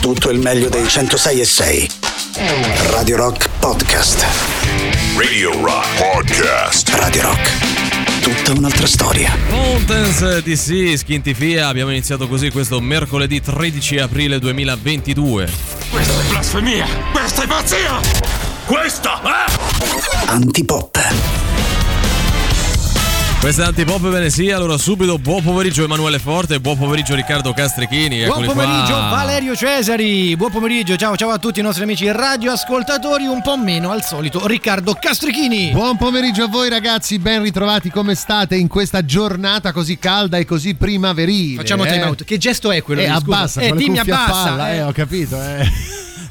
tutto il meglio dei 106 e 6. Radio Rock Podcast. Radio Rock Podcast. Radio Rock. Tutta un'altra storia. Fountains DC, Skintifia, abbiamo iniziato così questo mercoledì 13 aprile 2022. Questa è blasfemia! Questa è pazzia! Questa è... Antipop. Questa è Antipop Venesia, allora subito buon pomeriggio Emanuele Forte, buon pomeriggio Riccardo Castrichini. Buon pomeriggio qua. Valerio Cesari, buon pomeriggio, ciao ciao a tutti i nostri amici radioascoltatori, un po' meno al solito Riccardo Castrichini. Buon pomeriggio a voi ragazzi, ben ritrovati come state in questa giornata così calda e così primaverile. Facciamo eh? time out, che gesto è quello? Eh, abbassa, eh, dimmi abbassa. palla, eh. eh, ho capito, eh.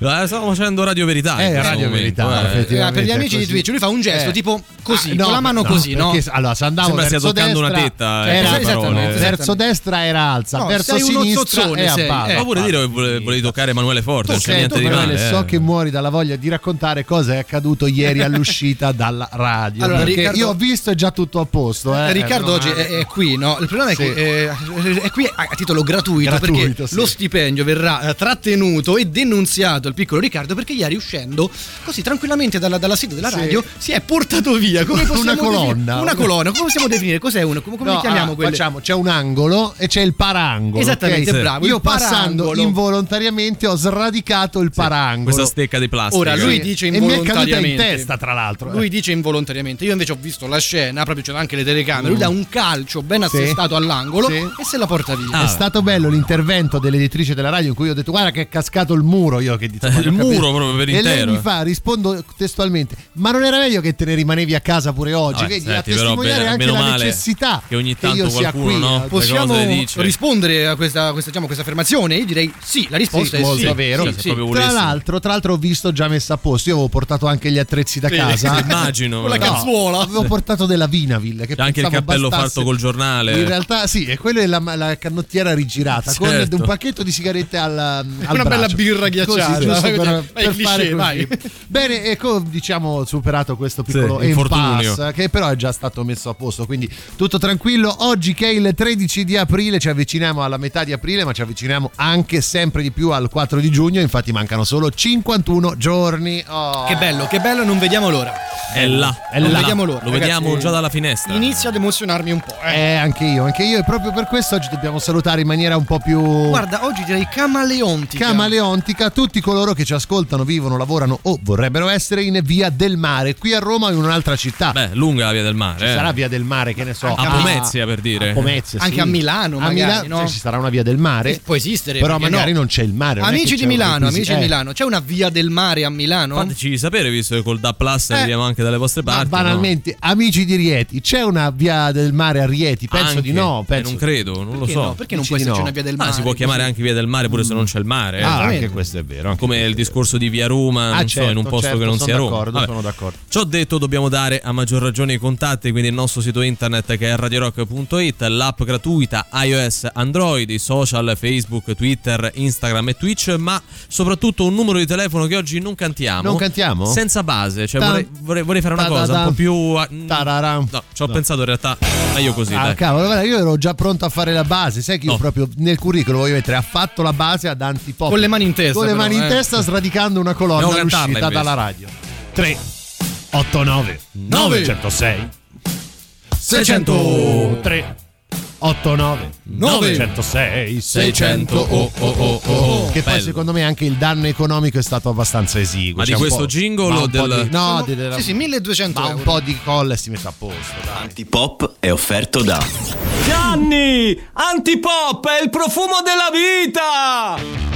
Eh, Stavo facendo Radio Verità. Eh, questo Radio Verità, eh. Eh, per gli amici di. Twitch lui fa un gesto Eh. tipo così, Ah, no, con la mano no, così, no? perché, allora, se andavo Sembra verso stia toccando destra, una tetta, eh, era. Esattamente, verso destra era alza, No, verso sinistra è eh. Ma pure dire che vole- volevi toccare Emanuele Forte, non c'è niente di Emanuele, male. so eh. che muori dalla voglia di raccontare cosa è accaduto ieri all'uscita dalla radio. Allora, perché Riccardo- io ho visto è già tutto a posto. Eh, Riccardo Eh, oggi è, è qui, no? Il problema Sì. è che eh, è qui a a titolo gratuito, Gratuito, perché sì. lo stipendio verrà eh, trattenuto e denunziato al piccolo Riccardo perché ieri uscendo così tranquillamente dalla, dalla sede della Sì. radio si è portato via come Una colonna. definire- una colonna, come possiamo definire? Cos'è uno? Come, come No, chiamiamo ah, quelle? facciamo, c'è un angolo e c'è il parangolo. Esattamente, ok? bravo, Io passando parangolo. involontariamente ho sradicato il parangolo. Questa stecca di plastica. Ora lui Sì. dice E mi è caduta in involontariamente. testa, tra l'altro. Lui dice involontariamente. Io invece ho visto la scena, proprio c'erano anche le telecamere. Lui dà un calcio ben assestato all'angolo Sì. e se la porta via. Ah, È stato bello l'intervento dell'editrice della radio in cui ho detto guarda che è cascato il muro io che dico, Il voglio capire. muro proprio per e lei intero. mi fa rispondo testualmente ma non era meglio che te ne rimanevi a casa pure oggi Vabbè, vedi senti, a però, testimoniare bene, anche la necessità che ogni tanto io sia qualcuno, qui no? eh. Possiamo rispondere a questa, questa, diciamo, questa affermazione? Io direi sì, la risposta Sì, è molto sì. vero. Sì, sì. tra l'altro, tra l'altro ho visto già messa a posto io avevo portato anche gli attrezzi da Sì, casa Immagino. Con la No. cazzuola. avevo portato della Vinaville che anche il cappello bastasse. fatto col giornale. in realtà sì e quella è la, la canottiera rigirata Certo. con un pacchetto di sigarette al, al Una bella braccio. birra ghiacciata. Così, giusto Vai, per, vai, per cliché, fare così. vai. Bene, ecco, diciamo, superato questo piccolo Sì, infortunio. impasse, che però è già stato messo a posto, quindi tutto tranquillo. Oggi che è il 13 di aprile, ci avviciniamo alla metà di aprile, ma ci avviciniamo anche sempre di più al 4 di giugno, infatti mancano solo 51 giorni. Oh. Che bello, che bello, non vediamo l'ora. È là. È là. vediamo l'ora. Lo ragazzi. vediamo già dalla finestra. Inizia ad emozionarmi un po'. Eh. Eh, anche io, anche io, e proprio per questo oggi dobbiamo salutare in maniera un po' più Guarda, oggi direi camaleontica. camaleontica tutti coloro che ci ascoltano, vivono, lavorano o vorrebbero essere in via del mare, qui a Roma o in un'altra città. Beh, lunga la via del mare. eh. Sarà via del mare, che ne so. A Pomezia per dire. A Pomezia, Anche sì. a Milano, A magari, Milano no? sì, ci sarà una via del mare. Può esistere. Però magari no? non c'è il mare. Amici di Milano, amici di Eh, Milano, c'è una via del mare a Milano? Fateci sapere, visto che col Da Plus Eh, arriviamo anche dalle vostre Ma parti. banalmente, amici di Rieti, c'è una via del mare a Rieti? no? Penso di Anche. no. Eh, Penso... non credo, non lo Perché so. no? Perché non può di esserci no? una via del Ma mare? si può chiamare anche via del mare pure se non c'è il mare. eh. Ah, anche questo è vero. Come il discorso di via Roma, Ah, so, in un certo, posto certo, che non sia Roma. d'accordo, Vabbè. sono d'accordo. Ciò detto, dobbiamo dare a maggior ragione i contatti, quindi il nostro sito internet che è radiorock.it, l'app gratuita iOS, Android, i social, Facebook, Twitter, Instagram e Twitch, ma soprattutto un numero di telefono che oggi non cantiamo. Non cantiamo? Senza base, cioè vorrei, vorrei- vorrei fare una ta- ta- cosa un po' più... ah, Tararam. No, ci ho No. pensato in realtà meglio così. Ah, dai. cavolo, guarda, io ero già pronto a fare la base. Sai che io No. proprio nel curriculum voglio mettere ha fatto la base ad antipop. Con le mani in testa, Con le però, mani in eh. Testa, sradicando una colonna Devo uscita dalla radio. 3 8 9 Nove. 106 600 3 8 9 Nove. 106 600 oh, oh, oh, oh. Che poi Bello. secondo me anche il danno economico è stato abbastanza esiguo. Ma di C'è un questo po'- jingle o un del- di- No, Sono- di- della- Sì, sì, 1200 ma un euro. po' di colla e si mette a posto. Dai. Antipop è offerto da Gianni! Antipop è il profumo della vita!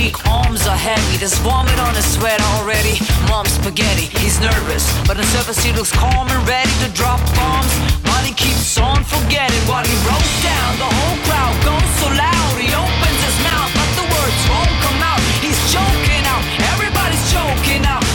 Weak, arms are heavy. There's vomit on his sweat already. Mom's spaghetti, he's nervous, but on surface he looks calm and ready to drop bombs. But he keeps on forgetting what he wrote down. The whole crowd goes so loud, he opens his mouth, but the words won't come out. He's choking out, everybody's choking out.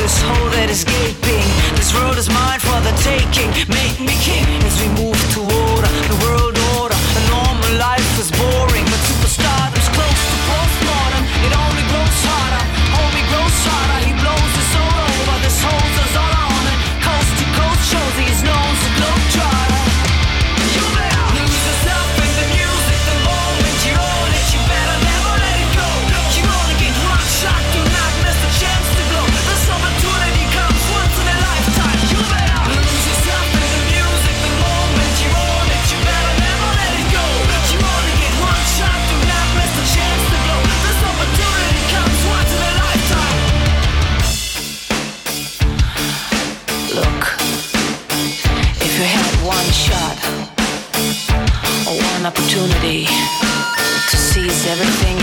this hole that is gaping. This road is mine for the taking. Make me king as we move opportunity to seize everything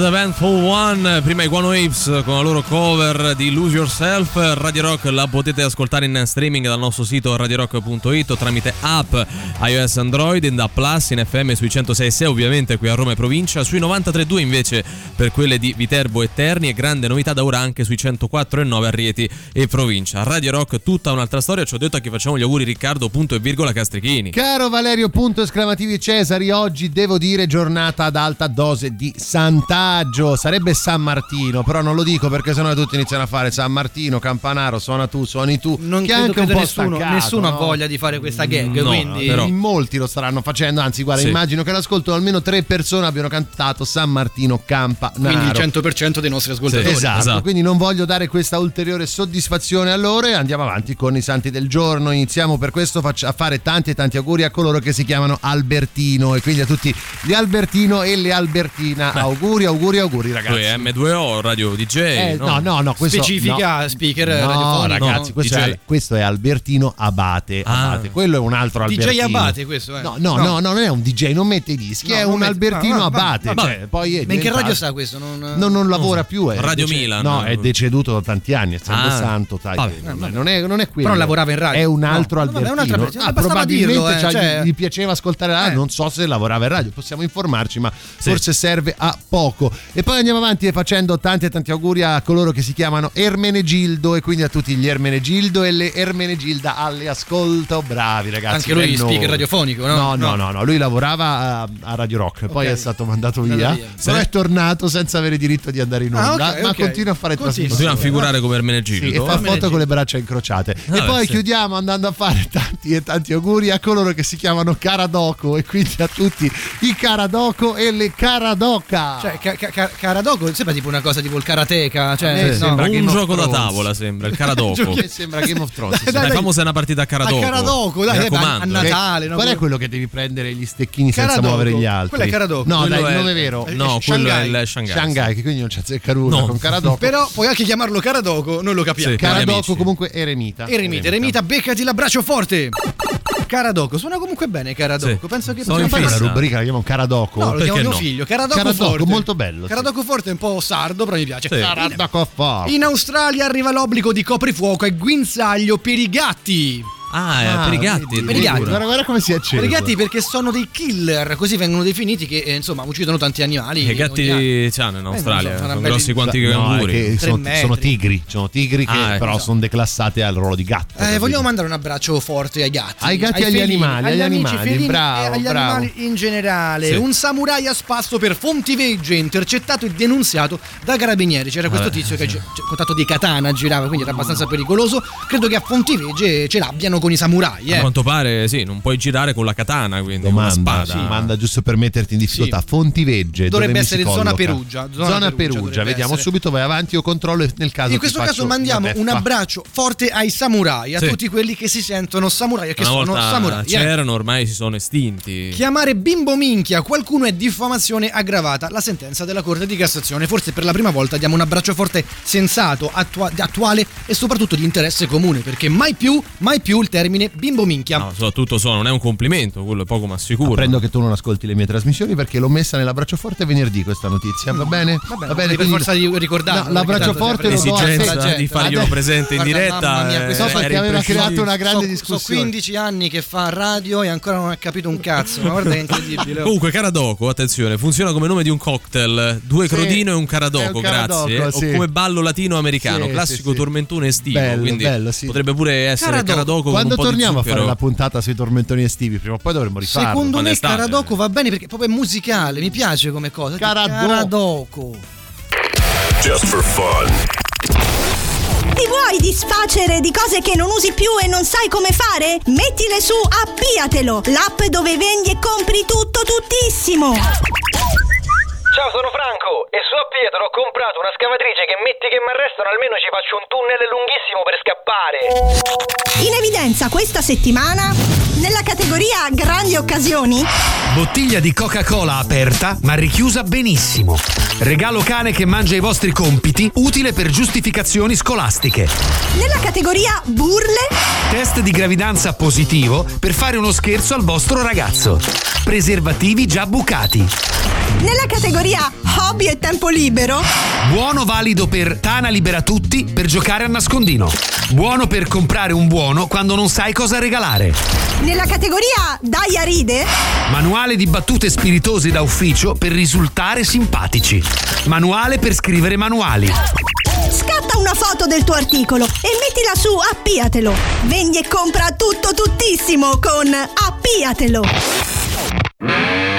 the Eventful One, prima i One Waves con la loro cover di Lose Yourself. Radio Rock la potete ascoltare in streaming dal nostro sito radiorock.it tramite app iOS Android, in DAP Plus, in FM sui 106.6 ovviamente qui a Roma e provincia, sui 93.2 invece per quelle di Viterbo e Terni e grande novità da ora anche sui 104.9 a Rieti e provincia. Radio Rock tutta un'altra storia, ci ho detto a chi facciamo gli auguri Riccardo punto e virgola Castrichini. Caro Valerio, punto esclamativi Cesari, oggi devo dire giornata ad alta dose di Sant'Aggio, sarebbe San Martino, però non lo dico perché sennò tutti iniziano a fare San Martino, Campanaro, suona tu, suoni tu. Non che credo anche un che po' nessuno, staccato, nessuno ha no? voglia di fare questa gag, No, quindi però- In molti lo staranno facendo, anzi guarda, Sì. immagino che l'ascolto almeno tre persone abbiano cantato San Martino Campanaro. quindi il 100% dei nostri ascoltatori. Esatto, Esatto. quindi non voglio dare questa ulteriore soddisfazione a loro e andiamo avanti con i santi del giorno. Iniziamo per questo a fare tanti e tanti auguri a coloro che si chiamano Albertino e quindi a tutti gli Albertino e le Albertina. Auguri, auguri, auguri ragazzi. Poi M2O, Radio DJ. Eh, no, no, no, questo Specifica no. speaker No, ragazzi, questo DJ. è, questo è Albertino Abate, Ah. Abate. Quello è un altro DJ Albertino. Abate questo, eh. No, no, no, no, non è un DJ, non mette i dischi, No, è un mette- Albertino no, Abate. vabbè. cioè, poi è Ma in che radio sta questo? Non, Non, non lavora più. È Radio dece- Milan. No, è deceduto da tanti anni, essendo Ah. santo. Vabbè. non, è, non, è, non è quello. Però lavorava in radio. È un altro No, è Albertino. Ah, probabilmente eh, cioè, gli, piaceva ascoltare la radio. Eh. Non so se lavorava in radio, possiamo informarci, ma forse serve a poco. E poi andiamo avanti facendo tanti e tanti auguri a coloro che si chiamano Ermenegildo e quindi a tutti gli Ermenegildo e le Ermenegilda alle ascolto. Bravi ragazzi. Anche lui ben speaker radiofonico, no? No, no, No. no, no, lui lavorava a, a Radio Rock, poi Ok. è stato mandato Andato via, via. però è tornato senza avere diritto di andare in Ah, onda, ok, ma ok. continua a fare Continua. trasmissioni. Continua a figurare come Ermenegildo. Sì, e fa foto con le braccia incrociate. e Vabbè, poi sì. chiudiamo andando a fare tanti e tanti auguri a coloro che si chiamano Caradoco e quindi a tutti i Caradoco e le Caradoca. Cioè, ca- ca- Caradoco sembra tipo una cosa tipo il karateka. Cioè, Eh, no. sembra un Game gioco da tavola sembra, il Caradoco. che sembra Game of Thrones. Dai, Dai, dai. famosa è una partita a Caradoco. A Caradoco, dai, dai, a-. Natale. eh. No? Qual è quello che devi prendere gli stecchini senza Caradoco. muovere gli altri? Quello è Caradoco. No, Quello dai, il è- nome vero. eh, No, quello è il Shanghai. Shanghai, che quindi non c'è zeccaruno No. con Caradoco. Però puoi anche chiamarlo Caradoco, noi lo capiamo. Sì. amici. comunque eremita. Eremita, Eremita, beccati l'abbraccio forte. Caradoco, suona comunque bene Caradoco. Sì. Penso che Sono possiamo in fare una rubrica la chiamo Caradoco. No, lo Perché chiamo mio no? figlio. Caradoco, Caradoco, forte. molto bello, sì. Caradoco forte è un po' sardo, però mi piace. Sì. Caradoco forte. In Australia arriva l'obbligo di coprifuoco e guinzaglio per i gatti. Ah, è per i gatti. vedi, Per i gatti. Guarda, guarda come si è acceso. Per i gatti perché sono dei killer, così vengono definiti che eh, insomma uccidono tanti animali. Che gatti ogni anno. c'hanno in so, Australia? sono sono belli- grossi quanti i No, canguri. sono, sono tigri, sono tigri che Ah, però ecco. sono declassate al ruolo di gatto. Eh, vogliamo mandare un abbraccio forte ai gatti. Ai gatti e agli felini, animali, agli amici animali, felini bravo, agli bravo. animali in generale. Sì. Un samurai a spasso per Fontivegge, intercettato e denunziato da carabinieri. C'era questo tizio che gi- con tanto di katana girava, quindi era abbastanza pericoloso. Credo che a Fontivegge ce l'abbiano con i samurai. A Eh. quanto pare, sì, non puoi girare con la katana, quindi Domanda, spada. domanda giusto per metterti in difficoltà. Sì. Fontivegge Dovrebbe dove mi essere si zona? Perugia, zona Zona, Perugia Perugia, vediamo essere. subito, vai avanti, io controllo e nel caso In questo caso mandiamo una un abbraccio forte ai samurai, a Sì. tutti quelli che si sentono samurai e che Una sono volta samurai. eh. c'erano, ormai si sono estinti. Chiamare bimbo minchia qualcuno è diffamazione aggravata. La sentenza della Corte di Cassazione. Forse per la prima volta diamo un abbraccio forte sensato, attua- attuale e soprattutto di interesse comune. Perché mai più, mai più il termine bimbo minchia. No, soprattutto so, non è un complimento, quello è poco ma sicuro. Prendo che tu non ascolti le mie trasmissioni perché l'ho messa nell'abbraccio forte venerdì questa notizia, va bene? Va bene, va bene, devi per quindi- forza di ricordarlo, No, l'abbraccio forte lo do a di farglielo presente in diretta. mamma mia, So perché aveva creato una grande So- discussione. So 15 anni che fa radio e ancora non ha capito un cazzo. Ma guarda è incredibile. Comunque, Caradoco, attenzione, funziona come nome di un cocktail. Due Sì, crodino e un Caradoco, un Caradoco, grazie. sì. O come ballo latino-americano, Sì, classico sì, sì. tormentone estivo. Bello, quindi bello, sì. potrebbe pure essere Caradoco. Quando torniamo a fare la puntata sui tormentoni estivi, prima o poi dovremmo rifarlo. Secondo Quando me estate. Caradoco va bene perché proprio è musicale, mi piace come cosa. Caradoco. Caradoco. Just for fun. Ti vuoi disfacere di cose che non usi più e non sai come fare? Mettile su Appiatelo, l'app dove vendi e compri tutto tuttissimo. Ciao, sono Franco e su Pietro ho comprato una scavatrice che metti che mi arrestano almeno ci faccio un tunnel lunghissimo per scappare. In evidenza questa settimana Nella categoria grandi occasioni, Bottiglia di Coca-Cola aperta ma richiusa benissimo. Regalo cane che mangia i vostri compiti, utile per giustificazioni scolastiche. nella categoria burle, Test di gravidanza positivo per fare uno scherzo al vostro ragazzo. Preservativi già bucati. nella categoria hobby e tempo libero, Buono valido per Tana libera tutti per giocare a nascondino. Buono per comprare un buono quando non sai cosa regalare. nella categoria dai a ride, Manuale di battute spiritose da ufficio per risultare simpatici. Manuale per scrivere manuali. scatta una foto del tuo articolo e mettila su Appiatelo. Vendi e compra tutto tuttissimo con Appiatelo.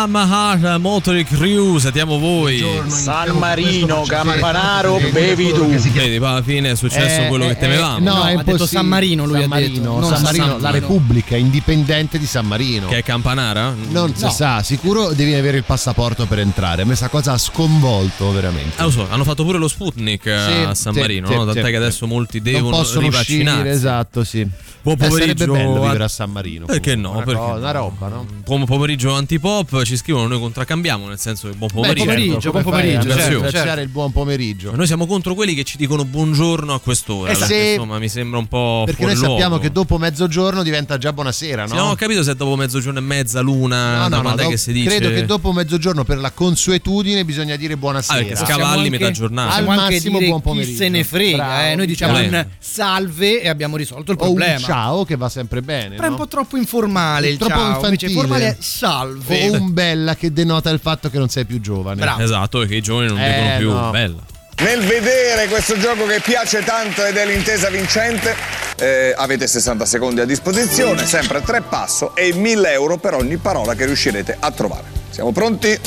Sam Heart, Motori Crew, sentiamo voi. San Marino, Campanaro, bevi tu. Vedi, poi alla fine è successo Eh, quello che eh, temevamo. eh, no, No, è ha detto. San Marino, lui San ha detto, Marino, non San San Marino, la Repubblica indipendente di San Marino. Che è Campanara? Non si No. sa, sicuro devi avere il passaporto per entrare. A me questa cosa ha sconvolto veramente. Ah, lo so, hanno fatto pure lo Sputnik eh, Sì, a San sì, Marino, sì, no? tant'è sì. che adesso molti non devono possono uscire, rivaccinarsi. esatto, sì. Buon Eh, pomeriggio. sarebbe bello a- vivere a San Marino. Perché no? Una, Perché cosa- no? una roba, no? Buon pomeriggio antipop, ci scrivono, noi contraccambiamo, nel senso che buon pomeriggio. pomeriggio, buon Come fai pomeriggio, a certo, ringraziare certo. il buon pomeriggio. Noi siamo contro quelli che ci dicono buongiorno a quest'ora. Eh, perché, insomma, mi sembra un po'. Perché noi sappiamo luogo. che dopo mezzogiorno diventa già buonasera, Sì, no? non ho capito se è dopo mezzogiorno e mezza, l'una, No, no, no, do- che si dice. credo che dopo mezzogiorno per la consuetudine bisogna dire Ah, buonasera. perché Possiamo scavalli anche- metà giornata. Al massimo dire buon chi pomeriggio. se ne frega, eh. Noi diciamo Volendo. un salve e abbiamo risolto il problema. ciao che va sempre bene. Però è un no? po' troppo informale il Troppo ciao. infantile. Invece formale è salve. O un bella che denota il fatto che non sei più giovane. Bravo. Esatto, perché i giovani non Eh, dicono più no. bella. Nel vedere questo gioco che piace tanto ed è l'intesa vincente, eh, avete 60 secondi a disposizione, sempre tre passo e 1000 euro per ogni parola che riuscirete a trovare. Siamo pronti?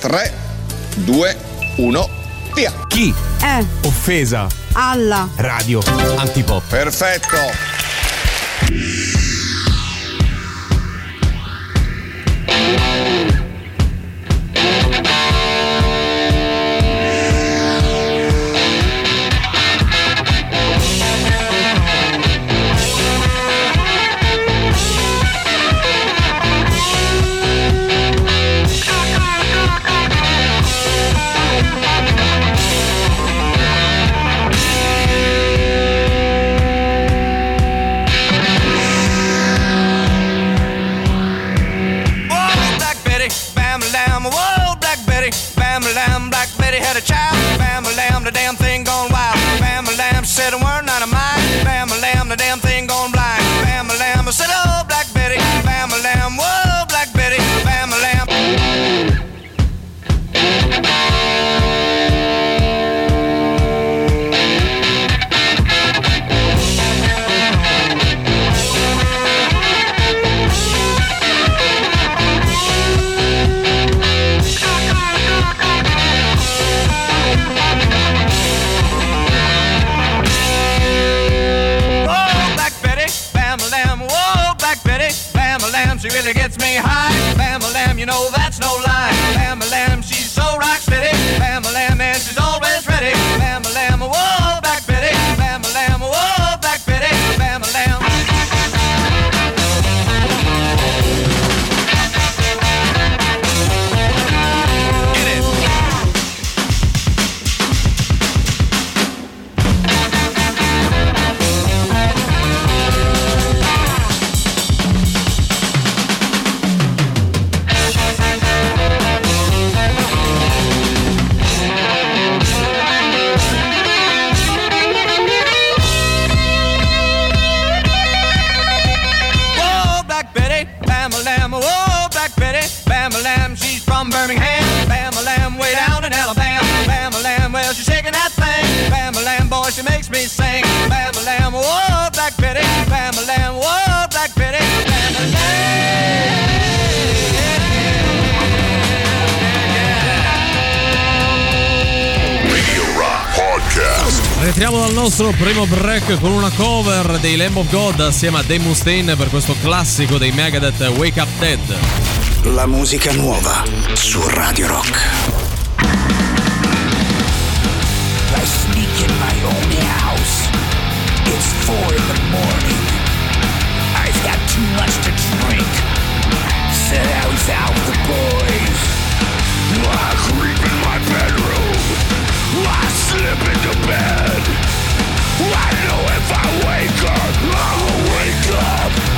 3, 2, 1, via! Chi? Eh, Offesa. alla. Radio. Antipop. Perfetto! Thank you. Primo break con una cover dei Lamb of God assieme a Dave Mustaine per questo classico dei Megadeth Wake Up Dead. La musica nuova su Radio Rock. I sneak in my own house. It's four in the morning. I've had too much to drink. Was out with the boys. I creep in my bedroom. I slip into bed. I know if I wake up, I'll wake up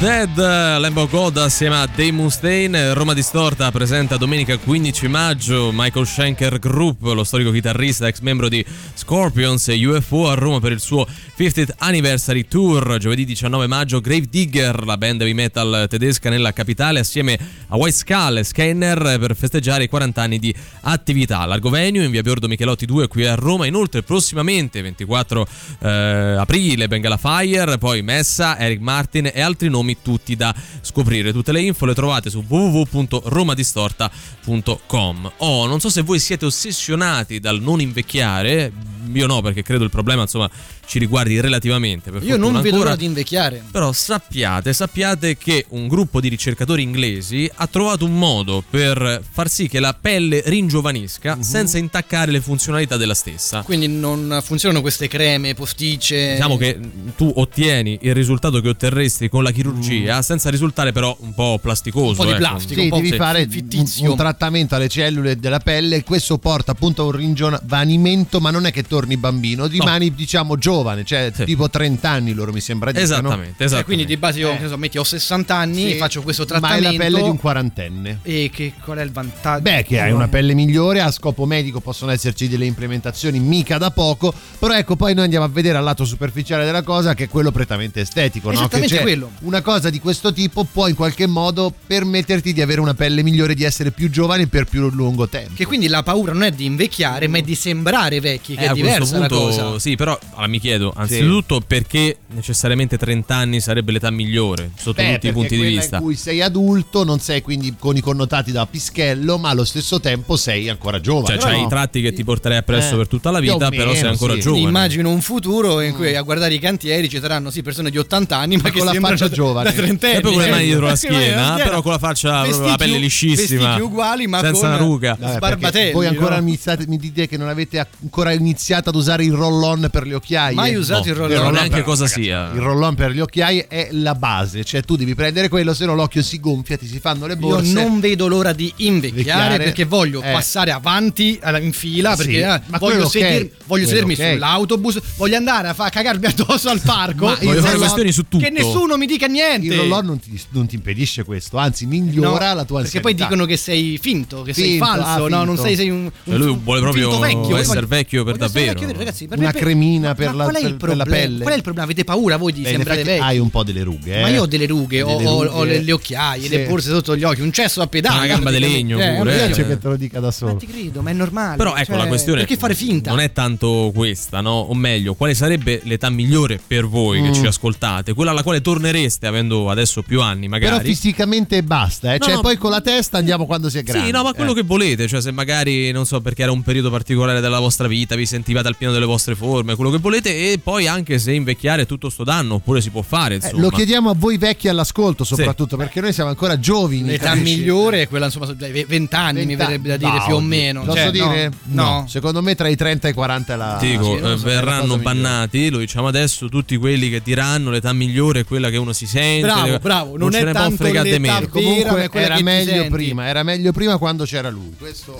Dead, Lambo God assieme a Dave Mustaine, Roma Distorta presenta domenica 15 maggio Michael Schenker Group, lo storico chitarrista ex membro di Scorpions e UFO a Roma per il suo 50th Anniversary Tour, giovedì 19 maggio Grave Digger, la band heavy metal tedesca nella capitale assieme a White Skull e Scanner per festeggiare i 40 anni di attività. Largo venue in via Biordo Michelotti 2 qui a Roma, inoltre prossimamente 24 eh, aprile Bengala Fire, poi Messa, Eric Martin e altri nomi tutti da scoprire. Tutte le info le trovate su www.romadistorta.com. Oh, non so se voi siete ossessionati dal non invecchiare, io no perché credo il problema insomma ci riguardi relativamente. Io non fortuna vedo ancora. l'ora di invecchiare. Però sappiate, sappiate che un gruppo di ricercatori inglesi ha trovato un modo per far sì che la pelle ringiovanisca Mhm. senza intaccare le funzionalità della stessa. Quindi non funzionano queste creme, posticce. Diciamo che tu ottieni il risultato che otterresti con la chirurgia senza risultare però un po' plasticoso. Un po' di ecco. plastico, Sì, po' devi sì, fare un, fittizio. un trattamento alle cellule della pelle e questo porta appunto a un ringiovanimento, ma non è che torni bambino, rimani diciamo giovane, cioè tipo 30 anni loro mi sembra di Esattamente, Cioè, quindi di base io ne so, metti ho 60 anni, Sì, faccio questo ma hai trattamento. la pelle di un quarantenne. E che, qual è il vantaggio? Beh, che hai una pelle migliore, a scopo medico possono esserci delle implementazioni mica da poco, però ecco, poi noi andiamo a vedere al lato superficiale della cosa che è quello prettamente estetico, no? Che Esattamente c'è quello. una cosa di questo tipo può in qualche modo permetterti di avere una pelle migliore, di essere più giovane per più lungo tempo. Che quindi la paura non è di invecchiare, ma è di sembrare vecchi, che Eh, è a questo diversa la punto, cosa. Sì, però allora, mi chiedo, anzitutto perché necessariamente 30 anni sarebbe l'età migliore sotto Beh, tutti i punti di vista. in cui sei adulto, non sei quindi con i connotati da pischello, ma allo stesso tempo sei ancora giovane. Cioè, c'hai no? i tratti che ti porterei appresso Eh, per tutta la vita, però sei meno, ancora sì. giovane. Immagino un futuro in cui a guardare i cantieri ci saranno sì persone di 80 anni, ma, Ma che con la faccia da- giovane. Da trentenni. Sempre con le mani dietro la Sì, schiena, però con la faccia la pelle liscissima. Vestiti uguali, ma senza con una ruga. Sbarbatelli. Voi ancora mi dite che non avete ancora iniziato ad usare il roll-on per le occhiaie? Mai usato No, il roll non on. neanche però, cosa ragazzi, sia. Il roll-on per le occhiaie è la base, cioè tu devi prendere quello, se no l'occhio si gonfia, ti si fanno le Io borse. non vedo l'ora di invecchiare perché voglio Eh. passare avanti in fila Sì, perché eh, ma voglio, quello ok, sedermi, voglio sedermi ok. sull'autobus, voglio andare a far cagarmi addosso al parco. Ma Voglio fare roll-on- questioni su tutto. Che nessuno mi dica niente. Il roll-on non ti, non ti impedisce questo, anzi migliora No, la tua Perché poi dicono che sei finto, che sei Finto, falso, ah, no, non sei, sei un, un Cioè, lui vuole proprio finto vecchio. essere Voglio- vecchio per davvero. vecchio, ragazzi, per Una me- cremina per la- per- per la pelle. Qual è il problema? Avete paura voi di Beh, sembrare vecchi? hai un po' delle rughe, eh. Ma io ho delle rughe, ho, Delle ho- rughe. ho le, le occhiaie, Sì. le borse sotto gli occhi, un cesso a pedale. Una gamba di legno praticamente. pure, Eh, eh. piace che te lo dica da solo. Ma ti credo, ma è normale. Però ecco cioè, la questione Perché fare finta? non è tanto questa, no? O meglio, quale sarebbe l'età migliore per voi che Mm. ci ascoltate? Quella alla quale tornereste avendo adesso più anni, magari. Però fisicamente basta, eh. No, cioè no. poi con la testa andiamo quando si è grande. Sì, no, ma quello eh. che volete, cioè se magari, non so, perché era un periodo particolare della vostra vita, vi sentivate al pieno delle vostre forme, quello che volete, e poi anche se invecchiare è tutto sto danno, oppure si può fare, Eh, insomma. lo chiediamo a voi vecchi all'ascolto soprattutto perché noi siamo ancora giovani. L'età capisci? migliore è quella, insomma, dai 20 anni mi verrebbe da dire No, più o meno. Posso Cioè, dire? No. Secondo me tra i 30 e i 40 è la dico, sì, eh, la verranno cosa migliore. bannati, lo diciamo adesso, tutti quelli che diranno l'età migliore è quella che uno si sente. Bravo, le- bravo, non ce è ne può tanto fregare di l'età meno. Comunque era meglio senti. prima, era meglio prima quando c'era lui. Questo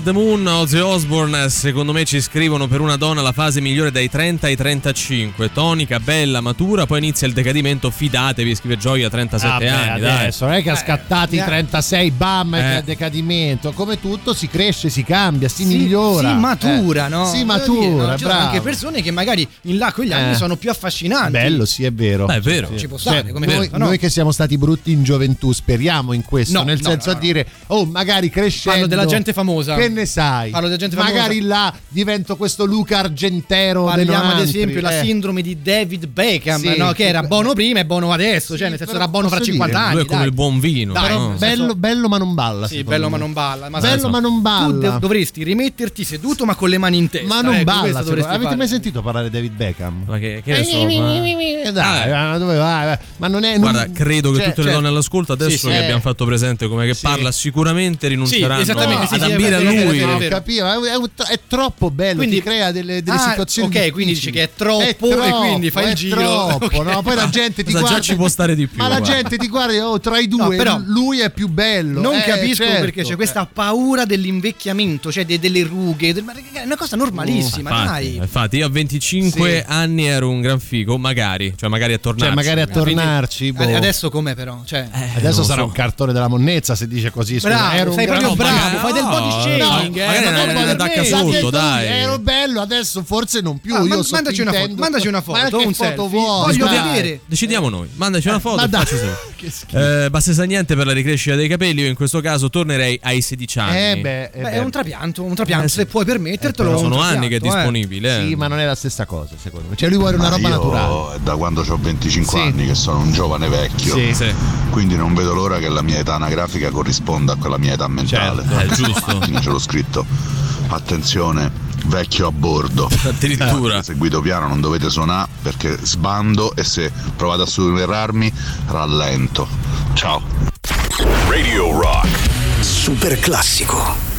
The Moon, Ozzy Osbourne, secondo me ci scrivono per una donna la fase migliore dai 30 ai 35, tonica, bella, matura, poi inizia il decadimento, fidatevi, scrive Gioia 37 Vabbè, anni, dai. adesso non è che a scattati eh. 36 bam Eh. e decadimento come tutto si cresce si cambia si, Si- migliora Si matura, Eh, no? si Voglio dire, matura no? Ci sono bravo anche persone che magari in là con gli anni Eh. sono più affascinanti. bello sì è vero Beh, è vero. Sì. Ci può stare, Cioè, come noi, questo, no? noi che siamo stati brutti in gioventù speriamo in questo No, nel no, senso no, a dire oh magari crescendo Parlo della gente famosa. Che ne sai Parlo della gente famosa. magari là divento questo Luca Argentero Parliamo ad 90, esempio della eh. sindrome di David Beckham, Sì. no? che era buono prima e buono adesso, cioè nel senso era buono fra posso 50 dire, anni. Lui è come dai. il buon vino. Dai, no? bello, bello ma non balla Sì, bello me. ma non balla. Ma bello ma non Tu balla de- dovresti rimetterti seduto ma con le mani in testa. ma non ecco, balla avete fare. mai sentito parlare di David Beckham Ma che, che ne so, ma- dai, ma dove vai? Ma non è. Guarda, credo che cioè, tutte le cioè, donne all'ascolto adesso che abbiamo fatto presente come che parla sicuramente rinunceranno ad è ambire lui. è vero, capivo, è, è troppo bello, Quindi- ti crea delle, delle Ah, situazioni ok, quindi dice difficili. che è troppo È e quindi fai il giro. troppo, Ok. no? Poi la gente ti Cosa già guarda ci può stare di più, Ma la guarda. gente ti guarda, oh, tra i due No, però- lui è più bello. Non Eh, capisco certo. perché c'è questa paura dell'invecchiamento, cioè de- delle rughe. del- È una cosa normalissima, Infatti, dai. infatti, io a 25 Sì. anni ero un gran figo, magari, cioè magari a tornare. Cioè, magari a tornarci. boh. Adesso com'è però? Cioè, Adesso non sarà so. un cartone della monnezza se dice così. Bravo, sei proprio No, bravo, fai del body no, shaming. no, eh, magari non L'ha detto dai. Ero bello, adesso forse non più. Ah, io man- mandaci una foto, mandaci una foto, Ma che un foto vuoi? Voglio vedere. Decidiamo noi, mandaci una foto e. Che schifo. Eh, basta sa niente per la ricrescita dei capelli. Io in questo caso tornerei ai 16 anni. Eh beh, eh Beh, è un trapianto, un trapianto, Eh sì. se puoi permettertelo. Sono anni che è eh. disponibile. eh. Sì, ma non è la stessa cosa, secondo me. Cioè, lui vuole una roba naturale. da quando ho 25 Sì. anni che sono un giovane vecchio. Sì. Sì. Quindi non vedo l'ora che la mia età anagrafica corrisponda a quella mia età mentale. Certo, è giusto. Quindi ce l'ho scritto. Attenzione, vecchio a bordo. Addirittura. Se guido piano non dovete suonare perché sbando e se provate a superarmi rallento. Ciao. Radio Rock. Super classico.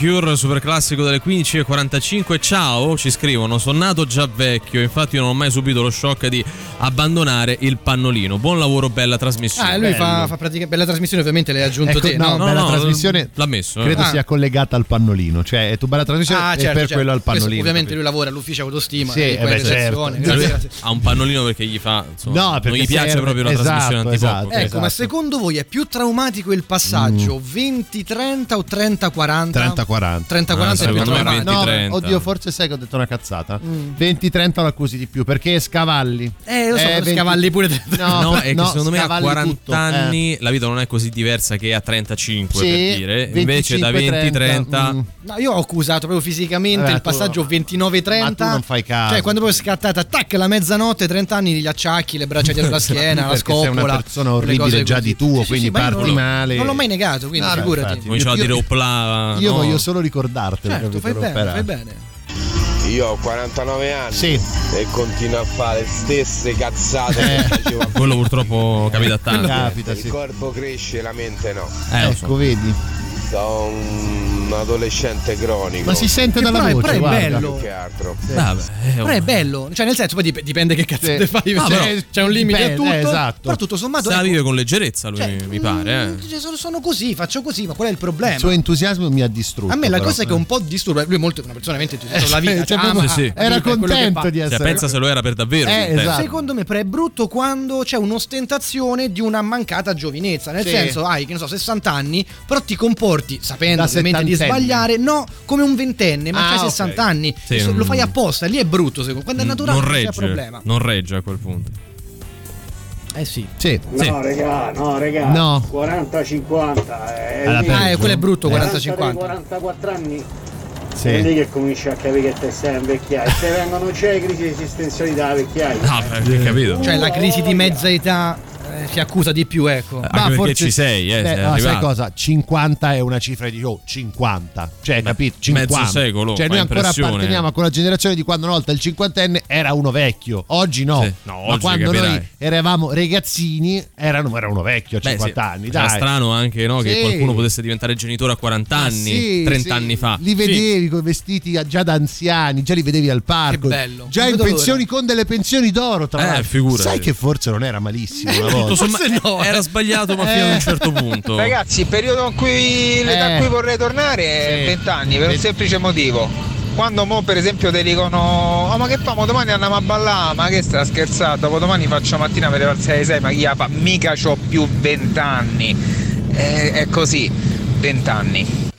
Cure, super classico delle 15.45. Ciao, ci scrivono, sono nato già vecchio, infatti non ho mai subito lo shock di abbandonare il pannolino. Buon lavoro, bella trasmissione. Ah, lui fa, fa pratica bella trasmissione, ovviamente l'hai aggiunto Ecco, te, no, no? bella trasmissione l'ha messo. eh. credo Ah. sia collegata al pannolino, cioè è tu bella trasmissione Ah, e certo, per certo. quello al Questo, pannolino. ovviamente lui lavora all'ufficio autostima Sì, e eh poi beh, certo. Grazie, grazie. Ha un pannolino perché gli fa. insomma, No, perché non gli piace serve- proprio la esatto, trasmissione antipop. esatto. Ecco, ma secondo voi è più traumatico il passaggio Mm. 20-30 o 30-40? 30-40. 30-40 è più traumatico. 20-30. No, oddio, forse sai che ho detto una cazzata. Mm. 20-30 lo accusi di più perché scavalli. Eh, lo so, Eh, 20 scavalli pure. No, No, è che no, secondo me a scavalli 40 tutto, eh. anni la vita non è così diversa che a 35 Sì, per dire. Invece da 20-30 mm. No, io ho accusato proprio fisicamente Vabbè, il passaggio tu- 29-30. ma tu non fai caso. Cioè, quando poi è scattata, tac, la mezzanotte, 30 anni, gli acciacchi, le braccia dietro la schiena, la Perché sei una persona orribile già di tuo, Sì, quindi sì, parti non- male. Non l'ho mai negato, quindi figurati. cominciava a dire opla. Io voglio solo ricordartelo. Certo, fai bene, fai bene. Io ho 49 anni Sì. e continuo a fare le stesse cazzate Eh. che facevo a Quello purtroppo capita a tanti. Capita, Il sì. corpo cresce, la mente no. Eh, lo so. Ecco, vedi. Sono un adolescente cronico. Ma si sente dalla però è- voce, però è bello. Più che altro. Vabbè, eh, Però è bello, cioè nel senso poi dip- dipende che cazzo Sì. te fai, No, cioè, però c'è un limite a dipende, tutto. eh, esatto. Però tutto sommato Se la ecco, vive con leggerezza, lui cioè, mi pare. Eh. cioè, sono, sono così, faccio così, ma qual è il problema? Il suo entusiasmo mi ha distrutto. A me la però. cosa che un po' disturba, lui è molto una persona veramente entusiasta della vita, Cioè, cioè, ama- sì, sì. la Era è contento di essere. Cioè, pensa se lo era per davvero. Eh, esatto. Secondo me, però, è brutto quando c'è un'ostentazione di una mancata giovinezza. Nel Sì. senso, hai, che ne so, 60 anni, però ti comporti, sapendo Da ovviamente di. Sbagliare, no, come un ventenne, ma Ah, c'hai ok. 60 anni. Sì, non- Lo fai apposta, lì è brutto, secondo Quando è naturale non non c'è regge, problema. non regge a quel punto. Eh sì. Sì. Sì. No, regà, no, regà. No. 40-50. È Alla lì. peggio. Ah, eh, quello è brutto, 40-50. 44 anni. Sì. È lì che cominci a capire che te stai invecchiare. Se vengono c'è crisi di esistenzialità della vecchiaia. Ah, beh, capito. Cioè, la crisi di mezza età eh, si accusa di più, ecco. Anche perché forse- ci sei, eh, Beh, sei no, sai cosa? 50 è una cifra di oh, 50. Cioè, capito? 50. mezzo secolo, Cioè, noi ancora apparteniamo a quella generazione di quando una volta il cinquantenne era uno vecchio. Oggi no. Sì. No, Ma oggi quando capirai. noi eravamo ragazzini, erano, era uno vecchio a Beh, 50 sì. anni. Era Dai. strano anche no, che Sì. qualcuno potesse diventare genitore a 40 Ah, anni, sì, 30 sì. anni fa. Li vedevi con i vestiti già da anziani, già li vedevi al parco. Che bello. Già in pensioni con delle pensioni d'oro, tra Eh, l'altro. Sai che forse non era malissimo una Tutto volta. somma- no, era sbagliato, ma fino ad Eh. un certo punto. Ragazzi, il periodo in cui, l'età Eh. a cui vorrei tornare è Sì. 20 anni, per un semplice motivo. Quando mo per esempio ti dicono Oh ma che famo domani andiamo a ballare Ma che sta scherzando Dopo domani faccio mattina per le alzare alle 6 Ma chi la fa? Mica c'ho più 20 anni è, è così 20 anni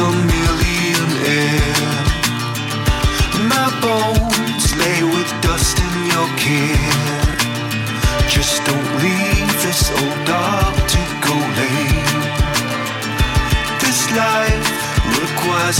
a millionaire. My bones lay with dust in your care. Just don't leave this old dog to go lame. This life requires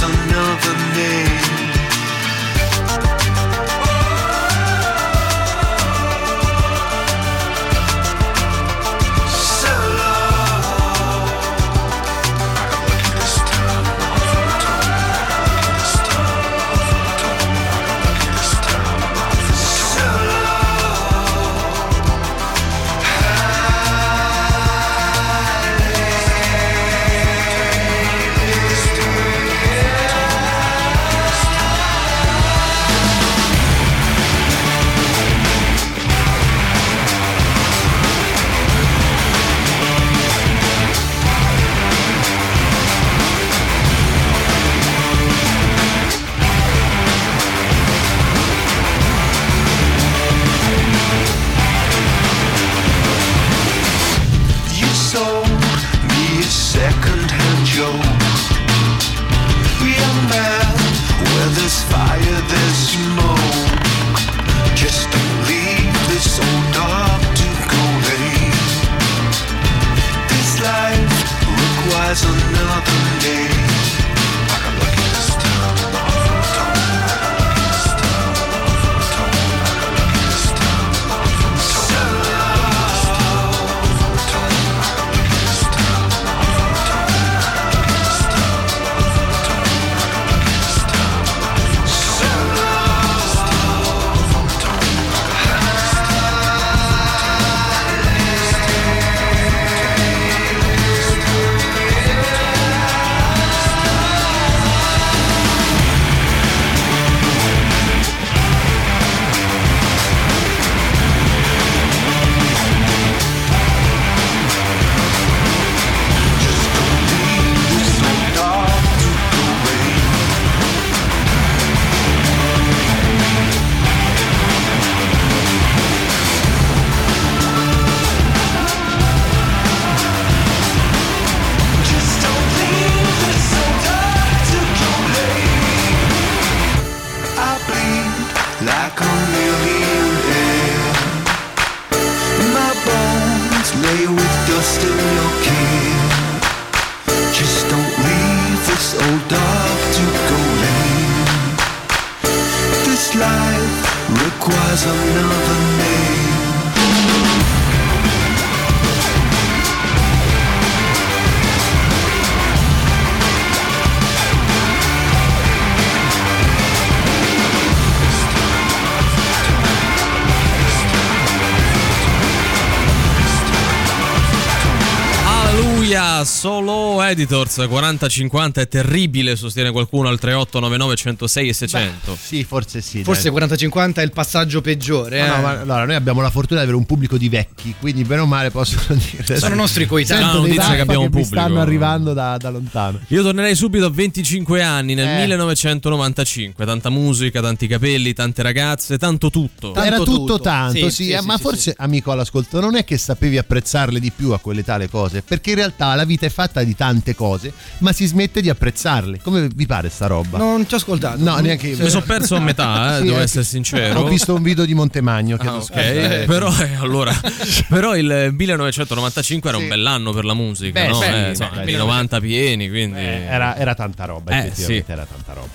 editors 4050 è terribile, sostiene qualcuno al 3899 106 e 600. Sì, forse sì. Forse dai. 40-50 è il passaggio peggiore. Ma no, eh. ma allora, noi abbiamo la fortuna di avere un pubblico di vecchi, quindi bene o male possono dire. Sono nostri coetanei. Sento No, notizia che abbiamo un mi pubblico. stanno arrivando da, da lontano. Io tornerei subito a 25 anni, nel Eh. 1995. Tanta musica, tanti capelli, tante ragazze, tanto tutto. Era tutto, tutto. tanto, Sì, sì, sì, eh, sì, ma sì, forse, amico all'ascolto, non è che sapevi apprezzarle di più a quell'età le cose, perché in realtà la vita è fatta di tante cose, ma si smette di apprezzarle. Come vi pare sta roba? Non ti ho ascoltato. No, neanche io. Mi sono perso a metà, eh, Sì, devo eh, essere sincero. Ho visto un video di Montemagno. Che Ah, ok, però, eh, allora, però il 1995 era un bell'anno per la musica, Beh, no? sì, Eh, beh, insomma, beh, anni sì. 90 pieni, quindi Era, era tanta roba, Eh, effettivamente sì. era tanta roba.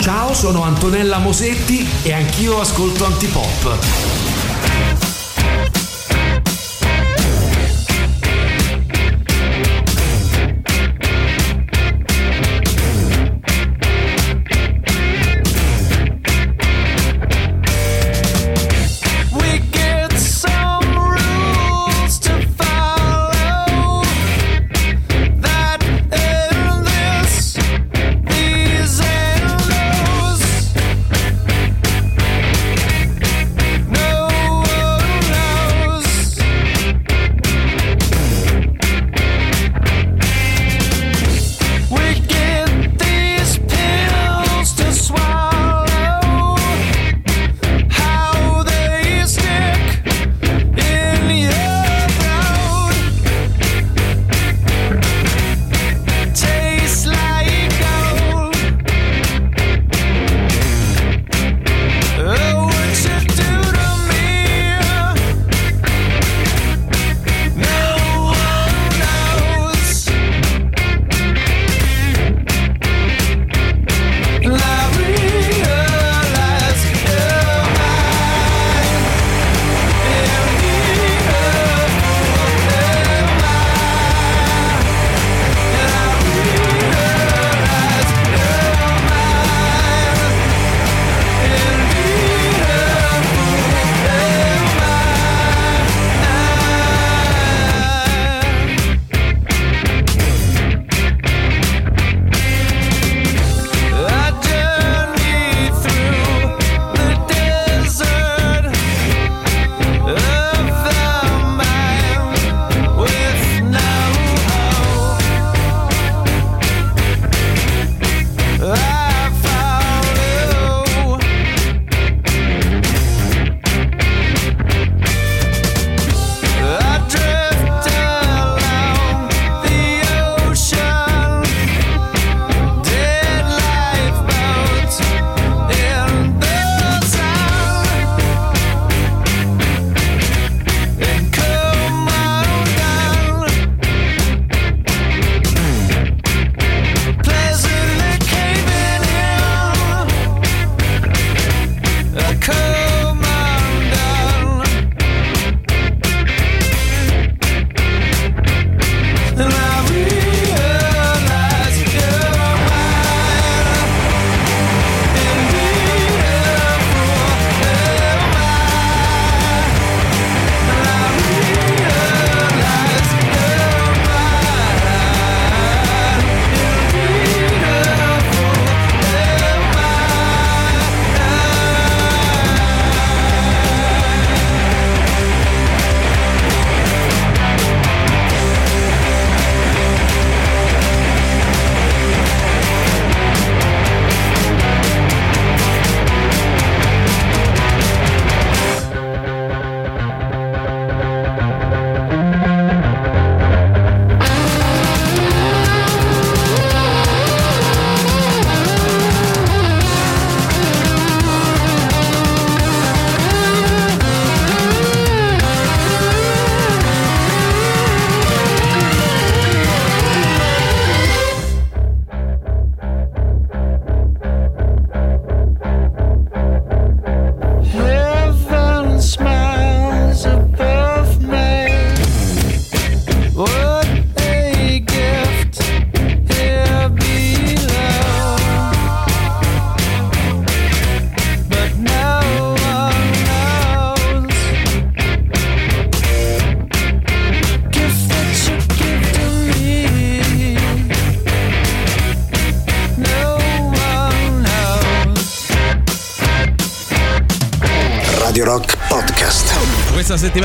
Ciao, sono Antonella Mosetti e anch'io ascolto Antipop.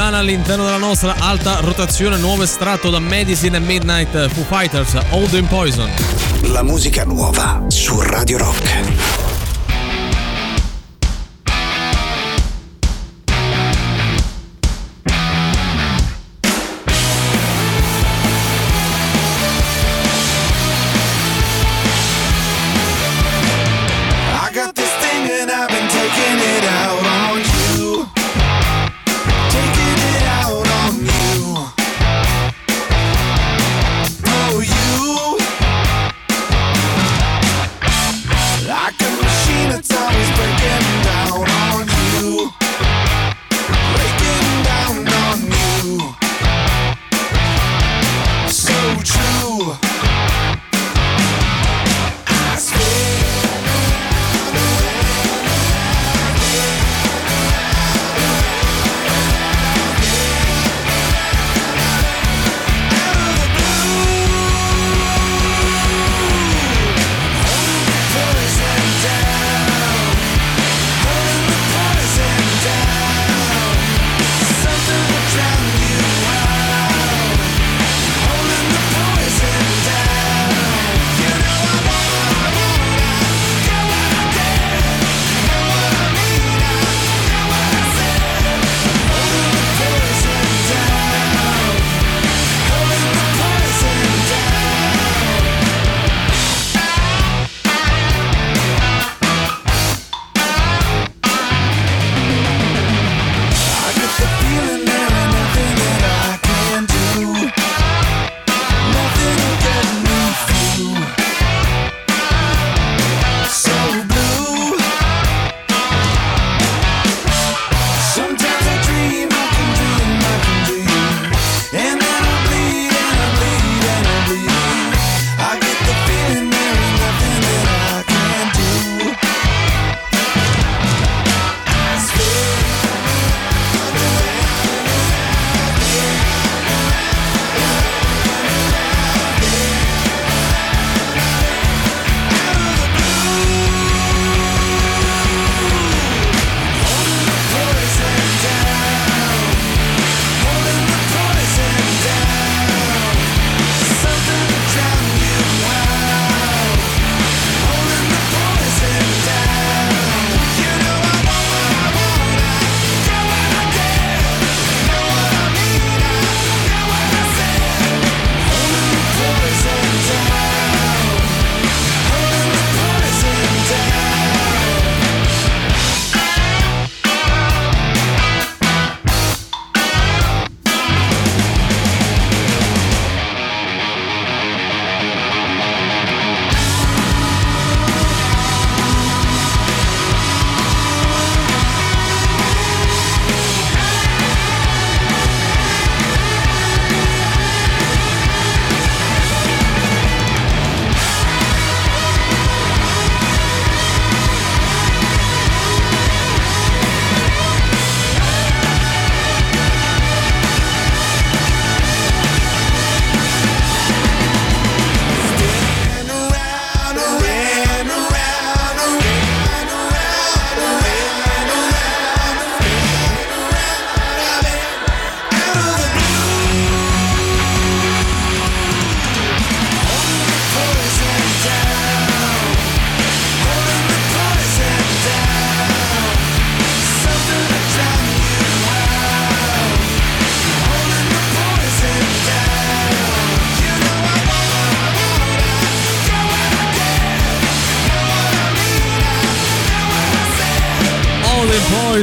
Settimana all'interno della nostra alta rotazione nuovo estratto da Medicine and Midnight Foo Fighters Old in Poison. La musica nuova su Radio Rock.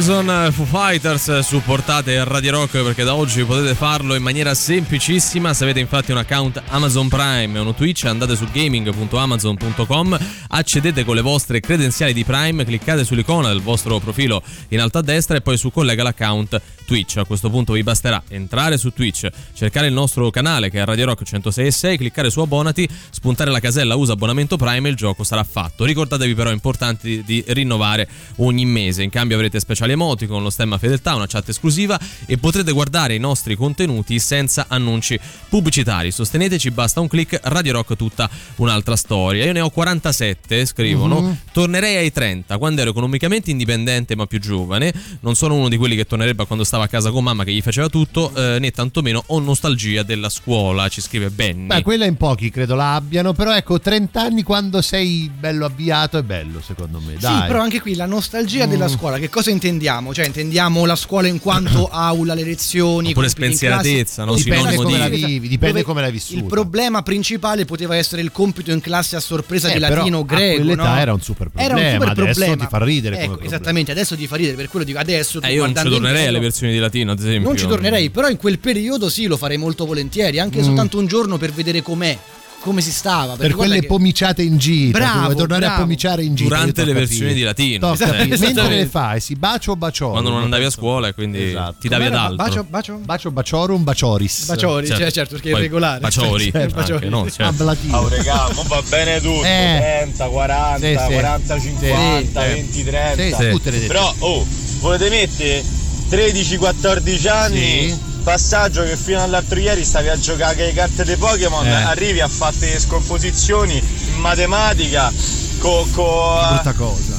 Eh, Foo Fighters supportate Radio Rock perché da oggi potete farlo in maniera semplicissima. Se avete infatti un account Amazon Prime e uno Twitch andate su gaming.amazon.com accedete con le vostre credenziali di Prime cliccate sull'icona del vostro profilo in alto a destra e poi su collega l'account Twitch. A questo punto vi basterà entrare su Twitch, cercare il nostro canale che è Radio Rock 106.6, cliccare su abbonati, spuntare la casella usa abbonamento Prime e il gioco sarà fatto. Ricordatevi però è importante di, di rinnovare ogni mese. In cambio avrete speciali emoti con lo stemma fedeltà, una chat esclusiva e potrete guardare i nostri contenuti senza annunci pubblicitari. Sosteneteci, basta un clic, Radio Rock tutta un'altra storia. Io ne ho 47, scrivono. Mhm. Tornerei ai 30 quando ero economicamente indipendente ma più giovane. Non sono uno di quelli che tornerebbe a quando stava a casa con mamma che gli faceva tutto, eh, né tantomeno ho nostalgia della scuola, ci scrive Benny. Beh, quella in pochi credo la abbiano, però ecco, 30 anni quando sei bello avviato è bello secondo me. Dai. Sì, però anche qui la nostalgia Mm. della scuola, che cosa intendiamo? Cioè, intendiamo la scuola in quanto aula, le lezioni, Oppure spensieratezza, no? Dipende Sinonimo come di- la vivi, dipende Dove come l'hai vissuta. Il problema principale poteva essere il compito in classe a sorpresa Eh, di latino a greco. quell'età no? era un super Era un problema, super adesso problema. ti fa ridere Ecco, problema. esattamente, adesso ti fa ridere, per quello dico adesso tu Eh, io non ci guardando tornerei alle indietro, versioni di latino, ad esempio. Non ci tornerei, però in quel periodo sì, lo farei molto volentieri, anche Mm. soltanto un giorno per vedere com'è, come si stava. perché per quelle che- pomiciate in gita, Bravo, vuoi tornare a bravo. pomiciare in gita Durante le versioni di latino. Esatto, mentre le fai, si bacio o bacioro. Quando non andavi a scuola e quindi Esatto. ti davi ad altro. Bacio, bacio? Bacio baciorum bacioris. Baciori, Certo. cioè, certo, perché è Poi regolare. baciori, Certo, anche, baciori. no? Certo. Ablatino. Oh regà, mo va bene tutto, Eh. 30, 40, Sì, sì. 40, 50, Sì, sì. 20, 30. Sì, sì, tutte le dette. Però, oh, volete mettere 13, 14 anni? Sì. Passaggio che fino all'altro ieri stavi a giocare con le carte dei Pokémon, Eh. arrivi a fare le scomposizioni in matematica con Brutta cosa.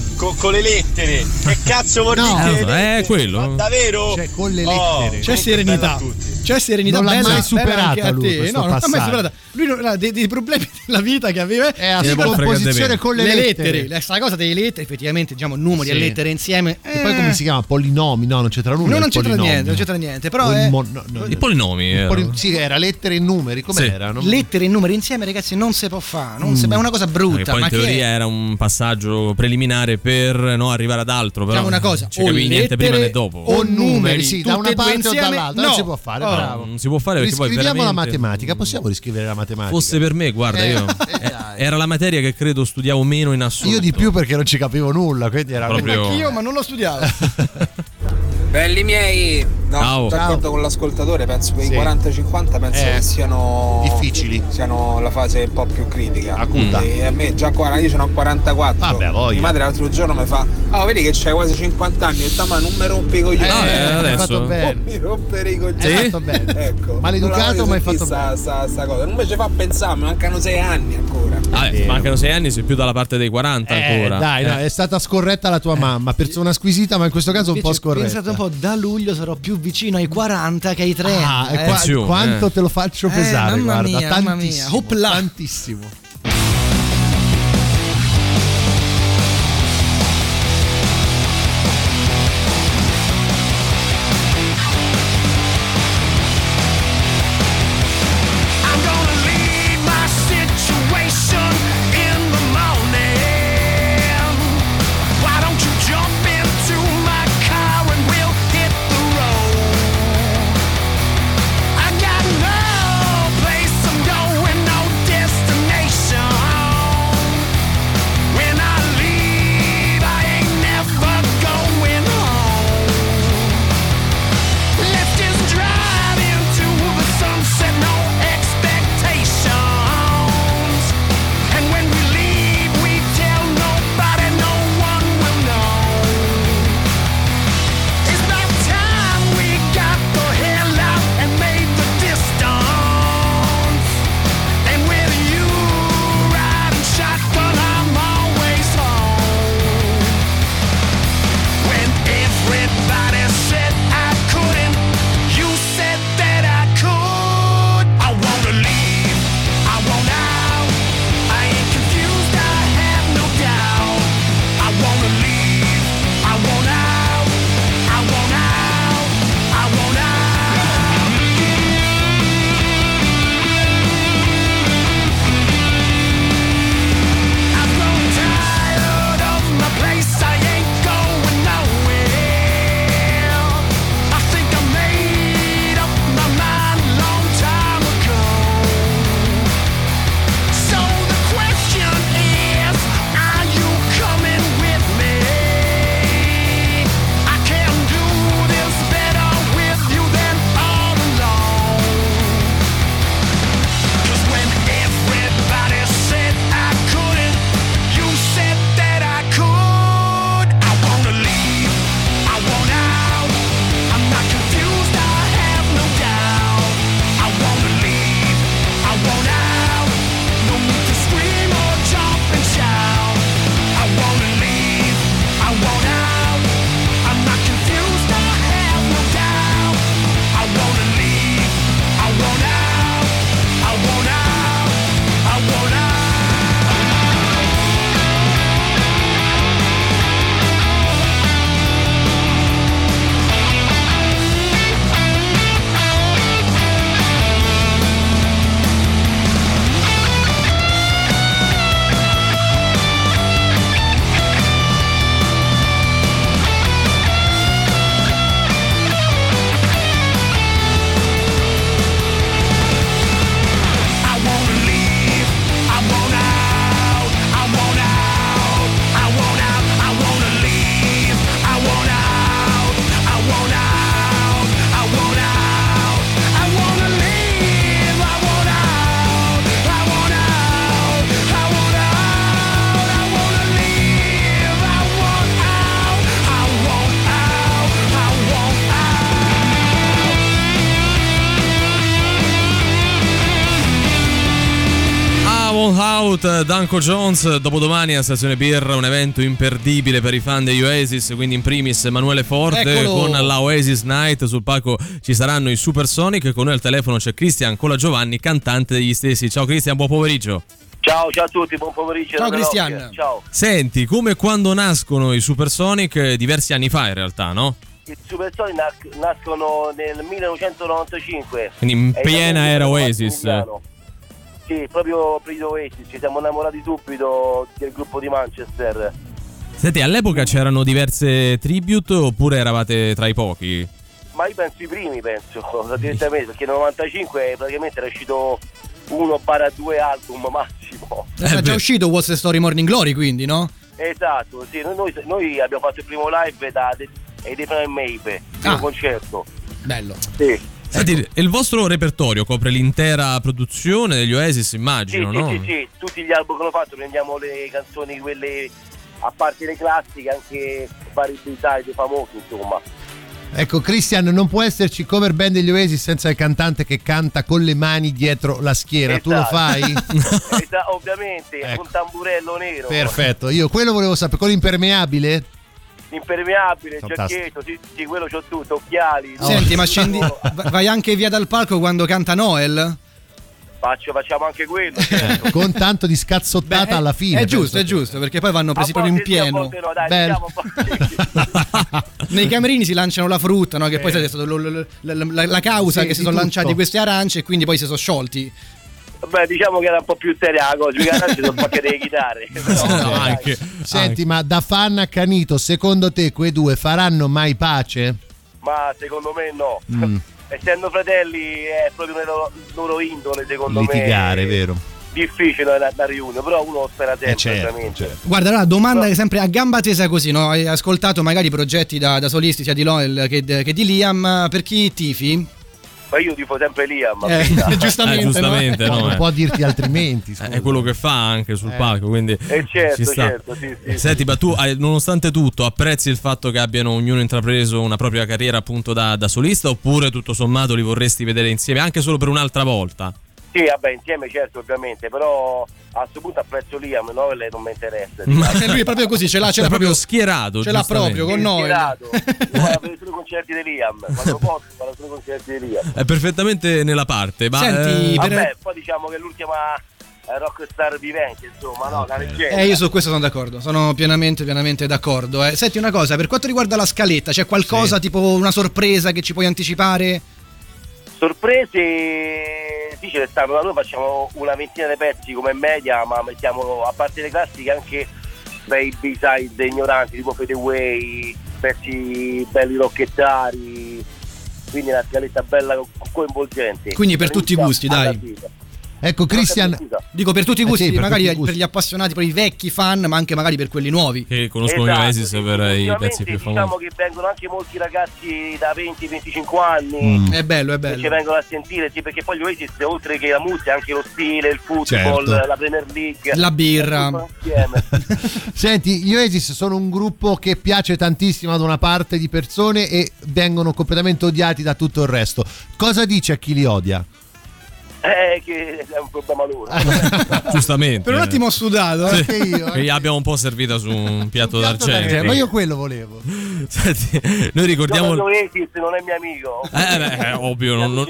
le lettere. Che cazzo vuol No. dire? Eh, le lettere? è quello. Ma davvero? Cioè, con le Oh, lettere. C'è comunque serenità. bella a tutti. C'è serenità Non l'ha mai superata anche a lui, No, non l'ha mai superata. Lui non ha dei, dei problemi della vita che aveva. È a Eh, ma frega di scomposizione me. con le, le lettere. lettere, questa cosa delle lettere, effettivamente, diciamo, numeri Sì. e lettere insieme. E poi eh, come si chiama? Polinomi? No, non c'entra nulla. No, non c'entra niente, non c'entra niente. Però è- mo- no, no, I polinomi. erano. poli- sì, era lettere e numeri, come Sì. era? Non- lettere e numeri insieme, ragazzi, non si può fare. Mm. È una cosa Che brutta. poi ma in teoria era un passaggio preliminare per no, arrivare ad altro. Però Diciamo una cosa, non capivi niente prima né lettere dopo. o numeri, sì, da una parte o dall'altra. no. Non si può fare, Oh. bravo. Non si può fare perché poi Riscriviamo la matematica. Possiamo riscrivere la matematica? Fosse per me, guarda, Eh, io eh, eh, era la materia che credo studiavo meno in assoluto. Io di più perché non ci capivo nulla, quindi era Proprio- Anch'io, ma non lo studiavo. Belli miei, no, Ciao. d'accordo con l'ascoltatore, penso che Sì. i 40-50 penso Eh, che siano difficili. siano la fase un po' più critica. Acuta. E a me già 40, io ce n'ho 44. Vabbè, voglia. Mia madre l'altro giorno mi fa: Ah, vedi che c'hai quasi 50 anni, ho detto, ma non mi rompe i coglioni. Ah, eh, hai adesso. fatto bene. Mi rompere i coglioni. Hai fatto bene. Ecco. Maleducato, ma hai fatto bene. sta, sta, cosa. Non mi ci fa pensare, mi mancano 6 anni ancora. Ah, eh, mancano sei anni, sei più dalla parte dei 40 Eh, ancora. dai, no, Eh. è stata scorretta la tua mamma, persona squisita, ma in questo caso un po' Invece, scorretta. Pensate un po', da luglio sarò più vicino ai 40 che ai 30. Ah, eh. qua- quanto eh. te lo faccio Eh, pesare, mamma guarda, mia, mamma mia. tantissimo, tantissimo. Out Danko Jones, dopodomani a Stazione Birra un evento imperdibile per i fan degli Oasis, quindi in primis Emanuele Forte Eccolo! con la Oasis Night, sul palco ci saranno i Supersonic, con noi al telefono c'è Cristian Cola Giovanni, cantante degli stessi. Ciao Cristian, buon pomeriggio. Ciao, ciao a tutti, buon pomeriggio. Ciao, Cristian. Ciao. Senti, come quando nascono i Supersonic eh, diversi anni fa in realtà, no? I Supersonic nas- nascono nel 1995. Quindi in piena era Oasis. Sì, proprio periodo Oasis, ci siamo innamorati subito del gruppo di Manchester. Senti, all'epoca c'erano diverse tribute oppure eravate tra i pochi? Ma io penso i primi, penso, direttamente, perché nel 95 praticamente era uscito uno para due album massimo. Era già uscito What's the Story Morning Glory, quindi, no? Esatto, sì, noi, noi- noi abbiamo fatto il primo live da Dei Prime Mape, Ah. concerto. Bello. Sì. Senti, il vostro repertorio copre l'intera produzione degli Oasis, immagino, sì, no? sì, sì, tutti gli album che ho fatto prendiamo le canzoni quelle a parte le classiche, anche vari B-side famosi, insomma. Ecco, Christian, non può esserci cover band degli Oasis senza il cantante che canta con le mani dietro la schiera. Tu lo Esatto. fai? Esa- ovviamente, Ecco. un tamburello nero. Perfetto. Io quello volevo sapere. Con l'impermeabile? Impermeabile, giacchetto, sì, sì, quello c'ho tutto, occhiali. Senti, ma scendi, va- vai anche via dal palco quando canta Noel? Faccio- facciamo anche quello. Eh, Con tanto di scazzottata alla fine. È giusto, è che- giusto, perché poi vanno presi proprio in sì, pieno. volte no, dai, diciamo. Nei camerini si lanciano la frutta, no? Che poi è stata la, la- la causa Sì, che si sono tutto. lanciati queste arance e quindi poi si sono sciolti. Beh, diciamo che era un po' più seria la cosa, mica ci sono spaccate le chitarre. Però, No, dai. anche. Senti, ma da fan accanito, secondo te quei due faranno mai pace? Ma secondo me no. Mm. Essendo fratelli è proprio nella loro, loro indole, secondo Litigare, me. vero? Difficile da, da riunione, però uno spera sempre, Eh, certo, ovviamente. Guarda, allora domanda che sempre a gamba tesa così, no? Hai ascoltato magari progetti da, da solisti sia di Noel che, che di Liam, per chi tifi? Ma io tifo sempre Liam. Eh, verità. giustamente, Eh, giustamente, no? no, non eh. può dirti altrimenti. Eh, scusa. È quello che fa anche sul Eh. palco, quindi Eh, certo, ci sta. certo, sì, sì. Senti, ma tu, nonostante tutto, apprezzi il fatto che abbiano ognuno intrapreso una propria carriera appunto da, da solista oppure tutto sommato li vorresti vedere insieme anche solo per un'altra volta? Sì, vabbè, insieme certo, ovviamente, però a questo punto apprezzo Liam, Noel non mi interessa. Ma- E lui è proprio così, ce l'ha, ce Cioè, l'ha proprio proprio schierato. Ce l'ha proprio con Noel. Ispirato. Io vado a vedere solo i concerti di Liam, quando posso vado solo i concerti di Liam. È perfettamente nella parte. Ma, Senti, eh, per- Vabbè, poi diciamo che è l'ultima eh, rockstar vivente, insomma, no, la leggenda. Eh, io su questo sono d'accordo, sono pienamente, pienamente d'accordo. eh. Senti una cosa, per quanto riguarda la scaletta, c'è qualcosa tipo una sorpresa che ci puoi anticipare? Sorprese, sì, ce ne stanno, da noi facciamo una ventina di pezzi come media, ma mettiamo a parte le classiche anche bei B-side ignoranti, tipo Fade Away, pezzi belli rocchettari, quindi una scaletta bella co- coinvolgente. Quindi per tutti i gusti, dai. Fine. Ecco, Christian. Dico per tutti i Eh gusti, sì, per magari tutti i per gusti. gli appassionati, per i vecchi fan, ma anche magari per quelli nuovi. che conoscono gli Esatto, Oasis sì, per i pezzi più Diciamo famosi. che vengono anche molti ragazzi da 20-25 anni. Mm. È bello, è che ci bello. vengono a sentire, sì, perché poi gli Oasis, oltre che la musica, anche lo stile, il football, Certo. la Premier League, La birra. Senti, gli Oasis sono un gruppo che piace tantissimo ad una parte di persone e vengono completamente odiati da tutto il resto. Cosa dici a chi li odia? Eh, che è un problema loro. Giustamente. Per un attimo ho sudato. eh. Anche io. Che gli abbiamo un po' servita su un piatto d'argento. Eh, ma io quello volevo. Senti, noi ricordiamo. Gli Oasis non è mio amico. Eh, beh, è ovvio, non, non-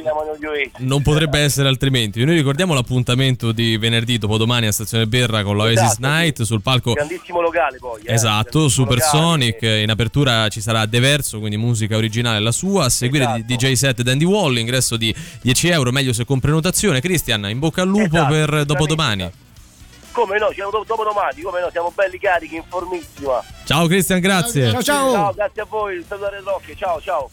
non potrebbe essere altrimenti. Noi ricordiamo l'appuntamento di venerdì dopodomani a Stazione Berra con l'Oasis Esatto, Night sul palco. Grandissimo locale poi. eh. Esatto, Supersonic, locale. in apertura ci sarà De Verso, quindi musica originale la sua, a seguire Esatto. di DJ set Dandy Wall, ingresso di 10 euro, meglio se con prenotazione. Cristian, in bocca al lupo Esatto, per dopodomani. Come no, siamo dopo, dopo domani, come no, siamo belli carichi, in formissima. Ciao Cristian, grazie. Ciao ciao. Ciao, grazie a voi, salutare Rock, ciao ciao.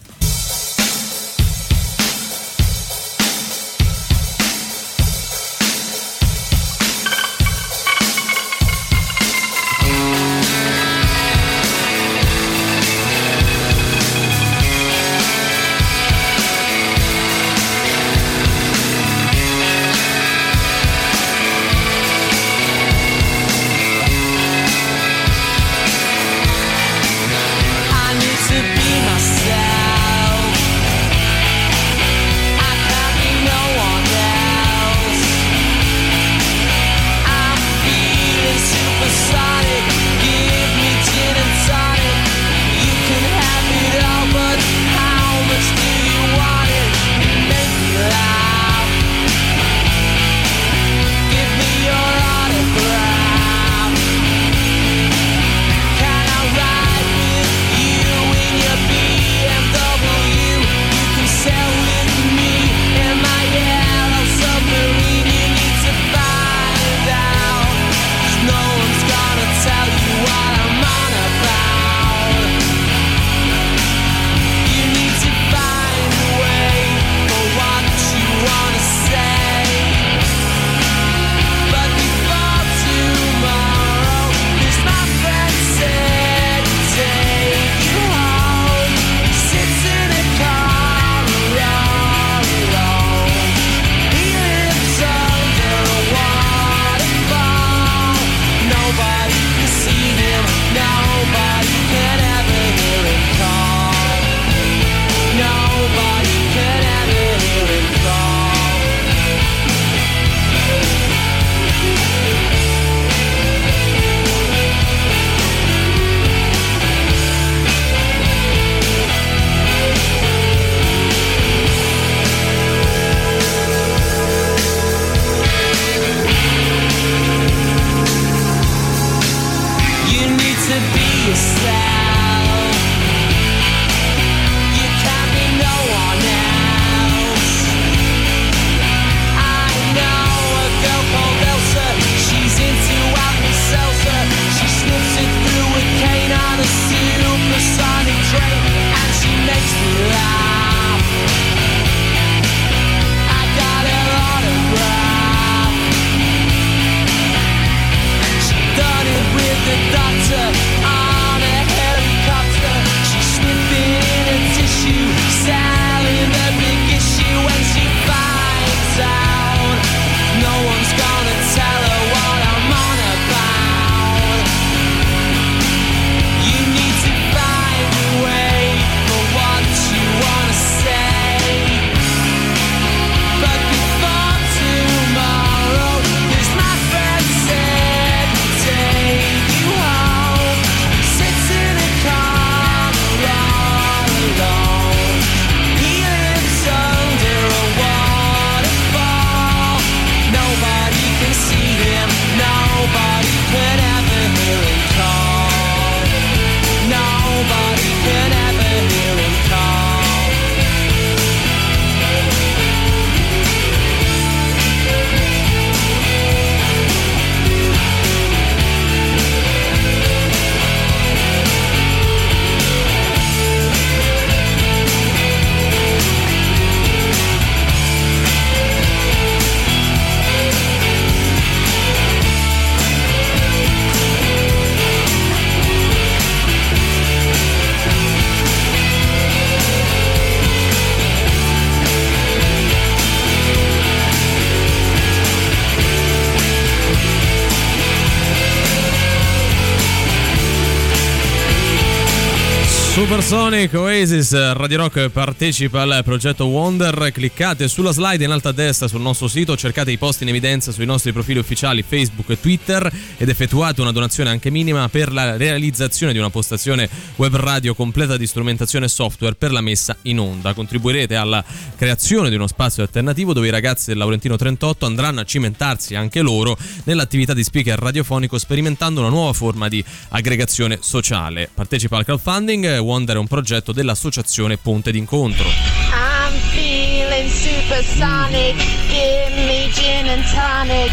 Supersonic Oasis Radio Rock partecipa al progetto Wonder. Cliccate sulla slide in alto a destra sul nostro sito, cercate i post in evidenza sui nostri profili ufficiali Facebook e Twitter ed effettuate una donazione anche minima per la realizzazione di una postazione web radio completa di strumentazione e software per la messa in onda. Contribuirete alla creazione di uno spazio alternativo dove i ragazzi del Laurentino 38 andranno a cimentarsi anche loro nell'attività di speaker radiofonico sperimentando una nuova forma di aggregazione sociale. Partecipa al crowdfunding, Wonder è un progetto dell'associazione Ponte d'incontro. I'm feeling supersonic. Give me gin and tonic.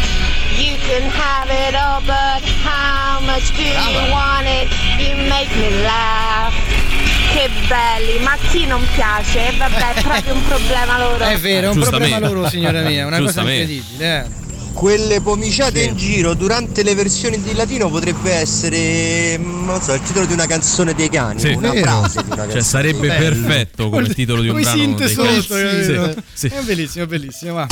You can have it all, but how much do you want it? You make me laugh. Che belli, ma a chi non piace? Vabbè, è proprio un problema loro. È vero, è un problema loro, signora mia, è una cosa incredibile. eh. Quelle pomiciate in giro durante le versioni di latino potrebbe essere, mm, non so, il titolo di una canzone dei cani, Sì. una frase di una canzone. Cioè sarebbe Bello. perfetto come titolo di un brano dei sotto, Cani. capito? Sì, sì. È bellissimo, bellissimo. Va.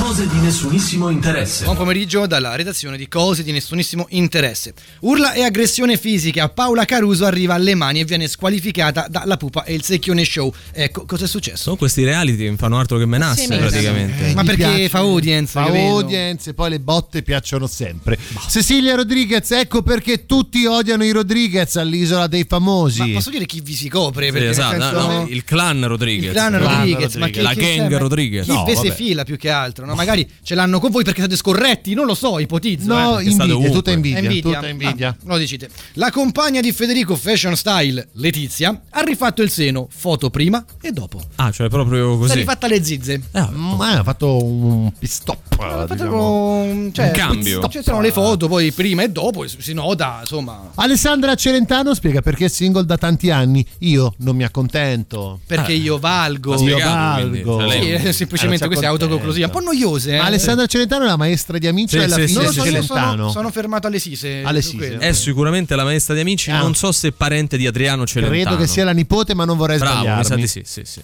Cose di nessunissimo interesse. Buon pomeriggio dalla redazione di Cose di nessunissimo interesse. Urla e aggressione fisica. Paola Caruso arriva alle mani e viene squalificata dalla pupa e il secchione show. Ecco, cosa è successo? Sono questi reality non fanno altro che menasse Sì, praticamente. Ma Gli perché piace- fa audience, Fa audience e poi le botte piacciono sempre. Cecilia Rodriguez, ecco perché tutti odiano i Rodriguez all'isola dei famosi. Ma posso dire chi vi si copre? Sì, esatto, senso- no, no, il clan Rodriguez. Il clan Rodriguez, ma che, la gang ma Rodriguez. Chi No, se fila più che altro? No? Magari ce l'hanno con voi perché siete scorretti, non lo so, ipotizzo. No, eh. invidia, tutta invidia, È invidia. tutta invidia. Ah, lo decite. La compagna di Federico Fashion Style, Letizia, ha rifatto il seno, foto prima e dopo. Ah, cioè proprio Si è così. rifatta le zizze. Eh, ha fatto un pit-stop. Ha fatto diciamo. Un, cioè, Un cambio. Ci sono le foto poi prima e dopo, si nota, insomma. Alessandra Celentano spiega perché è single da tanti anni. Io non mi accontento. Perché io valgo. Io quindi. valgo. Cioè, lei- Sì, eh, semplicemente Eh, queste autoconclusive, un po' noiose. Eh. Alessandra Celentano è la maestra di amici Sì, alla sì, fine non lo sì, so, Celentano. sono, sono fermato alle Sise. Alle Sise. È sicuramente la maestra di amici, Ah. non so se parente di Adriano Celentano. Credo che sia la nipote, ma non vorrei Bravo, mi sa sbagliarmi. di sì, sì, sì.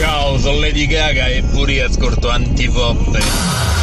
Ciao, sono Lady Gaga e pure io ascolto antipoppe.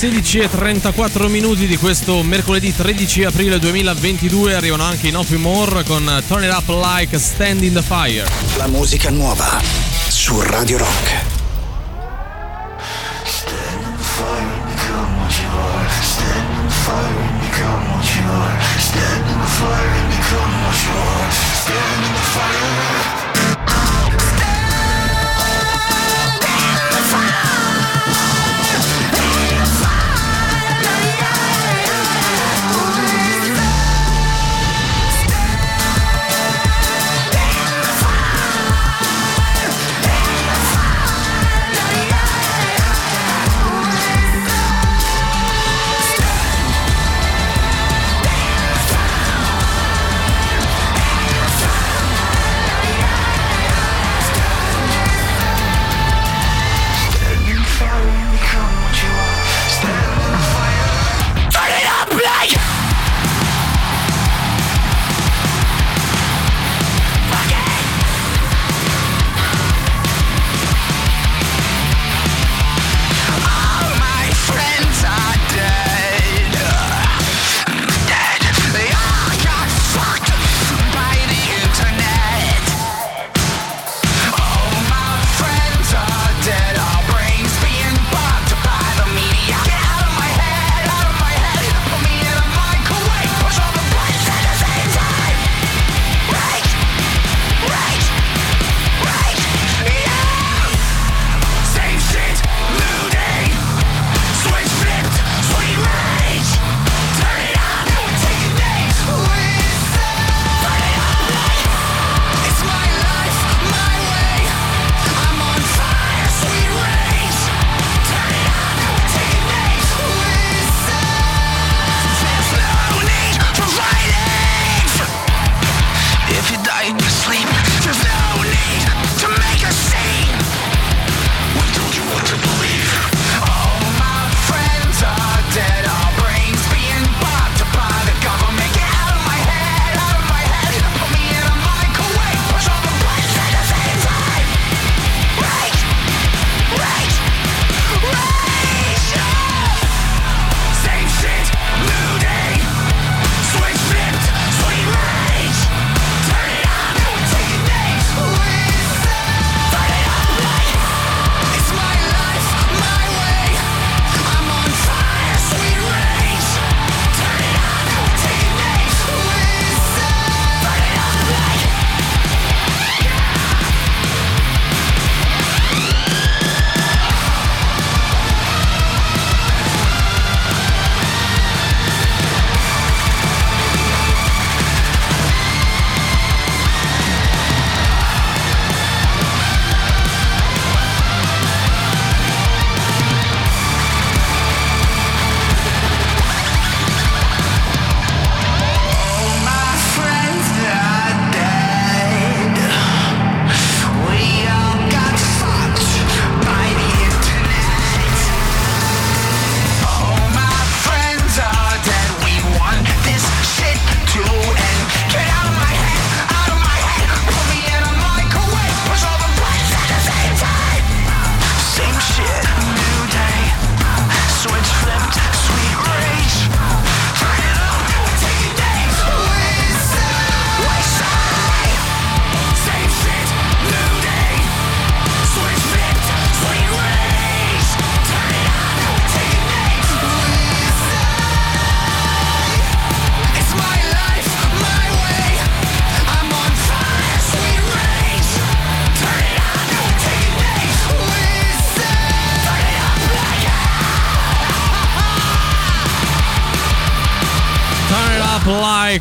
16 e 34 minuti di questo mercoledì 13 aprile 2022 arrivano anche i Nothing More con Turn It Up Like Stand in the Fire. La musica nuova su Radio Rock.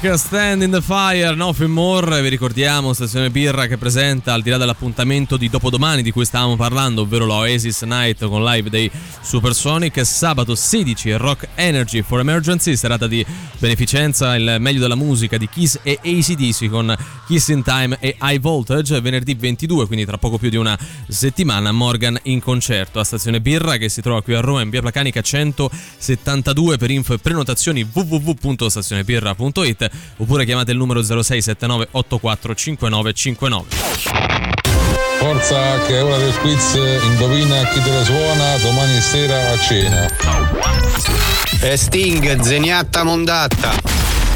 Like Stand in the Fire, Nothing More. Vi ricordiamo Stazione Birra che presenta al di là dell'appuntamento di dopodomani di cui stavamo parlando, ovvero la Oasis Night con live dei Supersonic. Sabato 16 Rock Energy for Emergency, serata di beneficenza, il meglio della musica di Kiss e ACDC con Kiss in Time e High Voltage. Venerdì 22, quindi tra poco più di una settimana, Morgan in concerto a Stazione Birra che si trova qui a Roma in via Placanica 172 per info e prenotazioni www.stazionebirra.it oppure chiamate il numero 0679 84 5959. Forza che è ora del quiz, indovina chi te lo suona domani sera a cena. E Sting, zeniatta mondatta.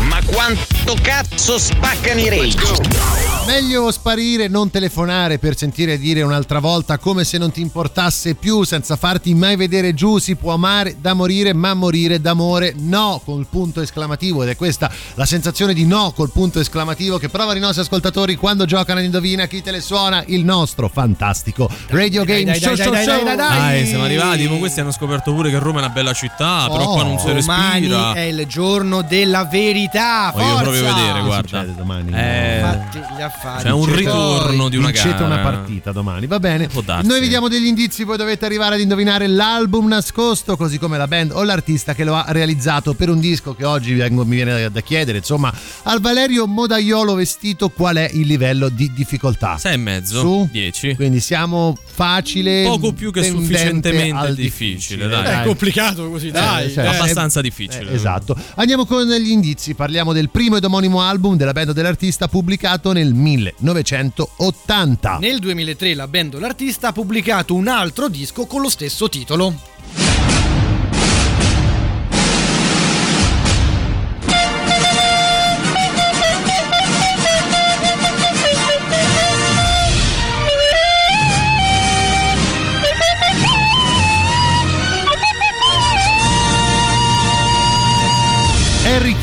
Ma quanto cazzo spaccano i rage? Meglio sparire, non telefonare per sentire dire un'altra volta come se non ti importasse più, senza farti mai vedere giù. Si può amare da morire, ma morire d'amore no, col punto esclamativo. Ed è questa la sensazione di no col punto esclamativo che provano i nostri ascoltatori quando giocano ad Indovina chi te le suona. Il nostro fantastico Radio Game dai, Show dai, Show dai, Show. dai, dai, dai. Dai, siamo arrivati. Ma questi hanno scoperto pure che Roma è una bella città, però qua non si Domani respira. è il giorno della verità. Voglio Forza! proprio vedere, guarda. succede domani? Eh, Fatti gli affari. c'è un ritorno di una Vincete gara. una partita domani, va bene. Noi vi diamo degli indizi, voi dovete arrivare ad indovinare l'album nascosto, così come la band o l'artista che lo ha realizzato per un disco che oggi vengo- mi viene da chiedere, insomma, al Valerio Modaiolo vestito qual è il livello di difficoltà? 6 e mezzo, Su? 10. Quindi siamo facile, Poco più che sufficientemente difficile, dai. È complicato così, dai. cioè, eh. abbastanza difficile. Eh, esatto. Andiamo con gli indizi. Parliamo del primo ed omonimo album della band o dell'artista pubblicato nel 1980. Nel 2003 la band l'artista ha pubblicato un altro disco con lo stesso titolo.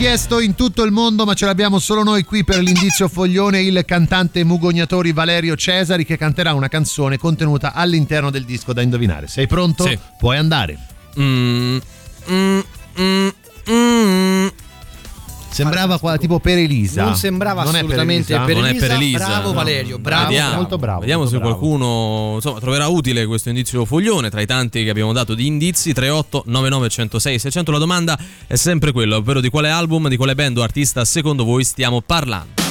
Richiesto in tutto il mondo, ma ce l'abbiamo solo noi qui per l'indizio foglione, il cantante mugognatori Valerio Cesari che canterà una canzone contenuta all'interno del disco da indovinare. Sei pronto? Sì. Puoi andare. Mm, mm, mm, mm. Sembrava qua tipo per Elisa. Non sembrava Non assolutamente Elisa? per Non è Elisa. per Elisa. Bravo no. Valerio, bravo. Vediamo, molto bravo, Vediamo molto se bravo. qualcuno insomma, troverà utile questo indizio foglione tra i tanti che abbiamo dato di indizi 38 99 106 600. La domanda è sempre quella, ovvero di quale album, di quale band o artista secondo voi stiamo parlando.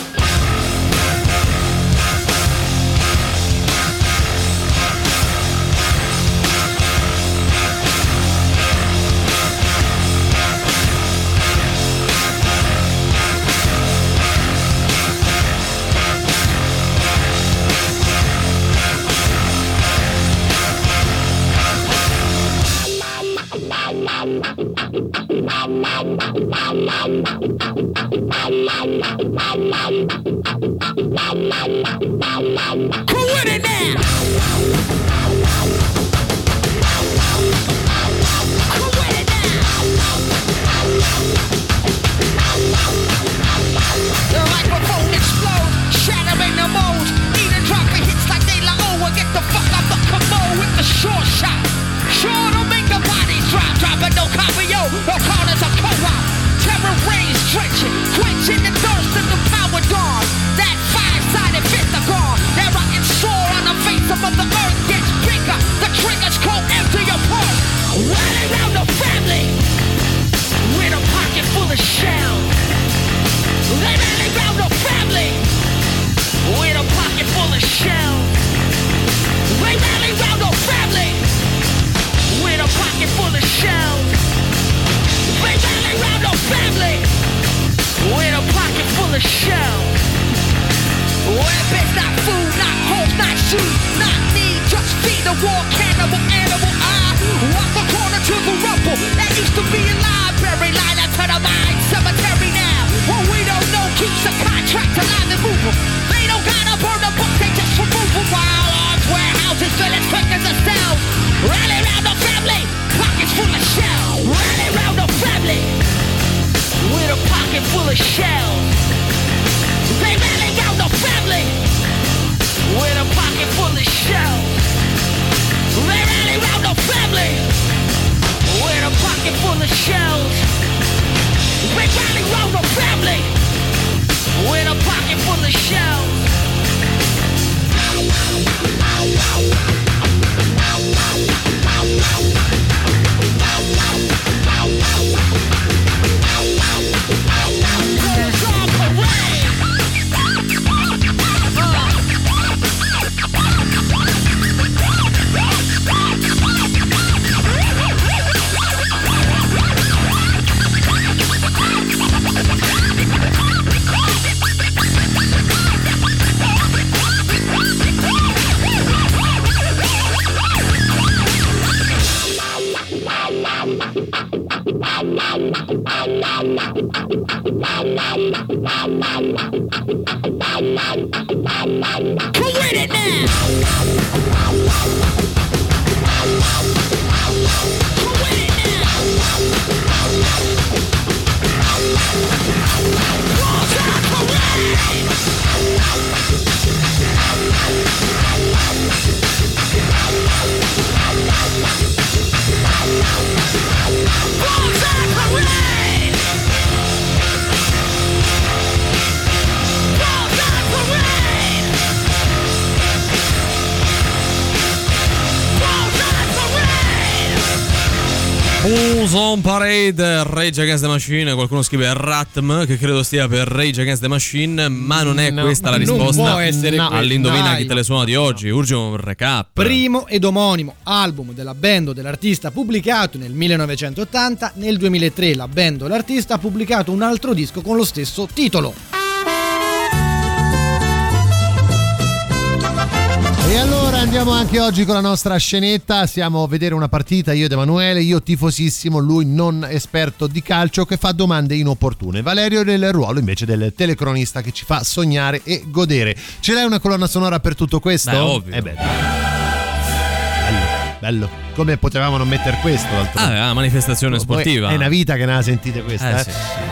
The Rage Against the Machine, qualcuno scrive Ratm che credo stia per Rage Against the Machine, ma non è No, questa la non risposta può essere questa, all'indovina chi te le suona di oggi. Urge un recap. Primo ed omonimo album della band o dell'artista pubblicato nel 1980, nel 2003 la band o l'artista ha pubblicato un altro disco con lo stesso titolo. E allora andiamo anche oggi con la nostra scenetta, siamo a vedere una partita io ed Emanuele, io tifosissimo, lui non esperto di calcio che fa domande inopportune. Valerio nel ruolo invece del telecronista che ci fa sognare e godere. Ce l'hai una colonna sonora per tutto questo? Beh, ovvio. Eh beh. Bello, bello. Come potevamo non mettere questo d'altro? Ah, è una manifestazione Poi sportiva. È una vita che non la sentite questa, Eh, eh? sì.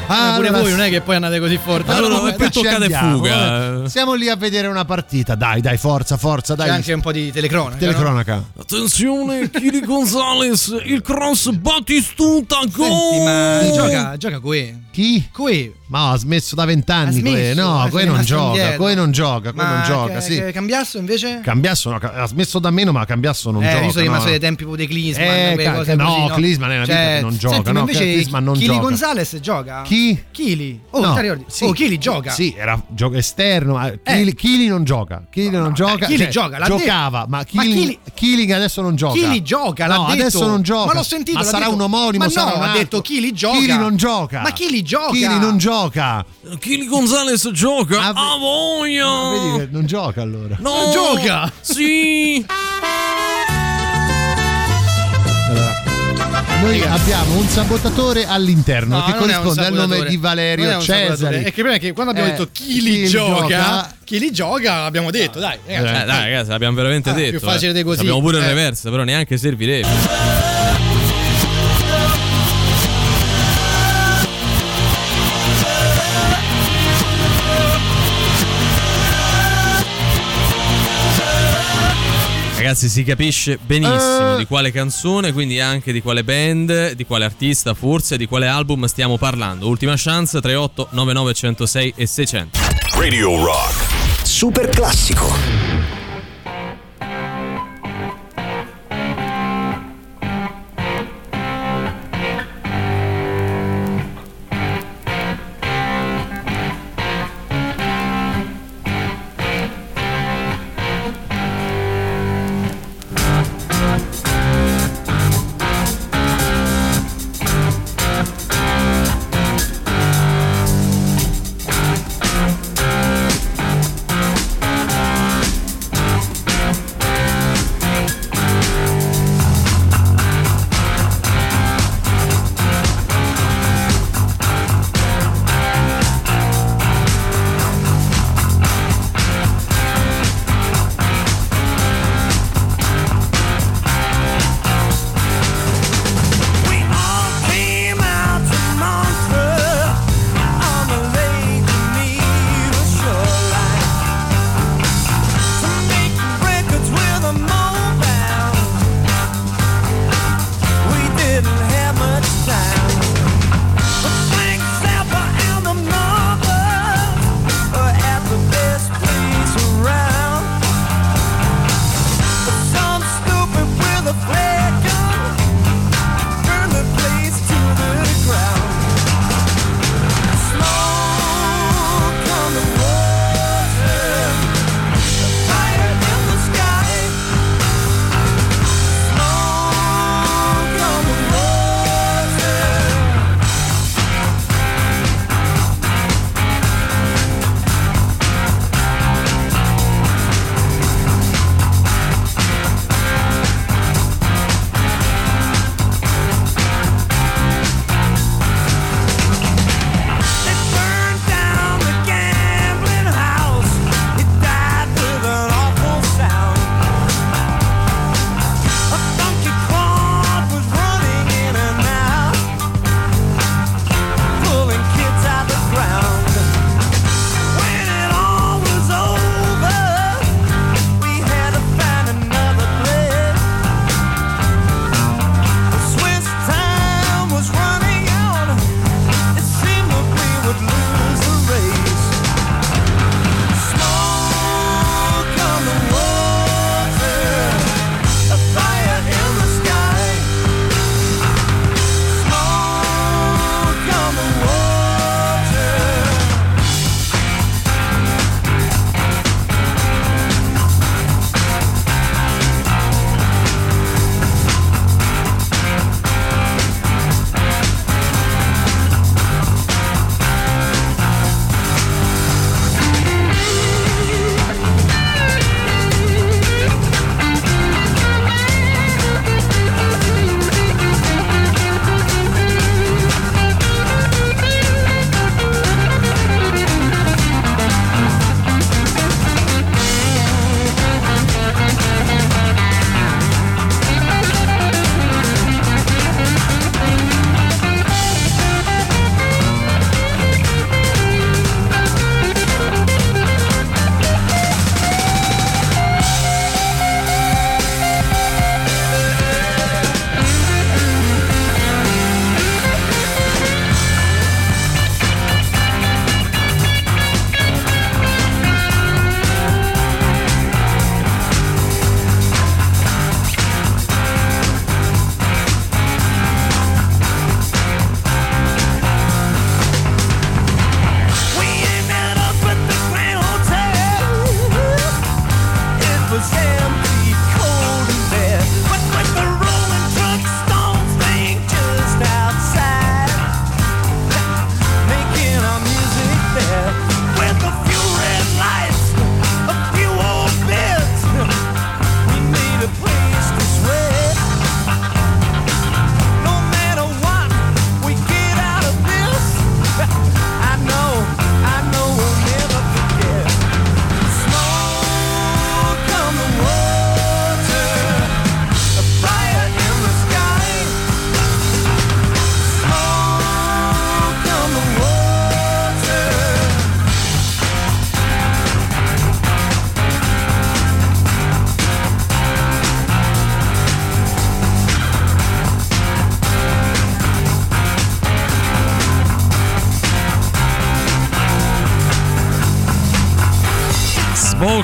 Ma pure Allora, voi non è che poi andate così forte. Allora, No, no, ci toccate andiamo, fuga. Siamo lì a vedere una partita. Dai, dai, forza, forza, C'è dai. anche un po' di telecronaca. no? Telecronaca. Attenzione, Kiri Gonzalez, il cross Battistuta, Senti, gol! ma gioca, gioca Coe. Chi? Coe. Ma ha smesso da vent'anni. Ha. No, Ah, Coe non gioca. Coe non gioca. Coe non gioca. che- Sì. che Cambiasso invece? Cambiasso no, ha smesso da meno, ma Cambiasso non eh, gioca. io sono rimasto no. dei tempi dei Klinsmann, Eh, ca- cose no, così, no? Klinsmann è una vita che non gioca, Senti, ma no, invece Klinsmann non Chili gioca. Gonzalez gioca? Chi? Chili. Oh, No, sì. Oh, Chili gioca. Sì, era gioco esterno. ma Chili, Chili non gioca. Chili non gioca. Chili cioè, gioca, giocava, ma Chili, Chili- Chili adesso non gioca. Chili gioca, l'ha no, detto. adesso non gioca. Ma l'ho sentito, Ma sarà detto. un omonimo, Ma sarà no, un ha detto Chili gioca. Chili non gioca. Ma Chili gioca. Chili non gioca. Kiri Gonzalez gioca, Ah, a voglia! Vedi che non gioca allora. No! Non gioca. Sì! Noi abbiamo un sabotatore all'interno No, che corrisponde al nome di Valerio. Cesari. È che prima che quando abbiamo Eh, detto Chili Chili gioca, gioca. Chili gioca, abbiamo detto, dai. Eh, ragazzi, dai, ragazzi, l'abbiamo veramente Ah, detto. più facile eh. di così. Abbiamo pure il Eh. reverse, però neanche servirebbe. Ragazzi, si capisce benissimo Eh. di quale canzone, quindi anche di quale band, di quale artista, forse, di quale album stiamo parlando. Ultima chance 38 99 106 e 600. Radio Rock. Super classico.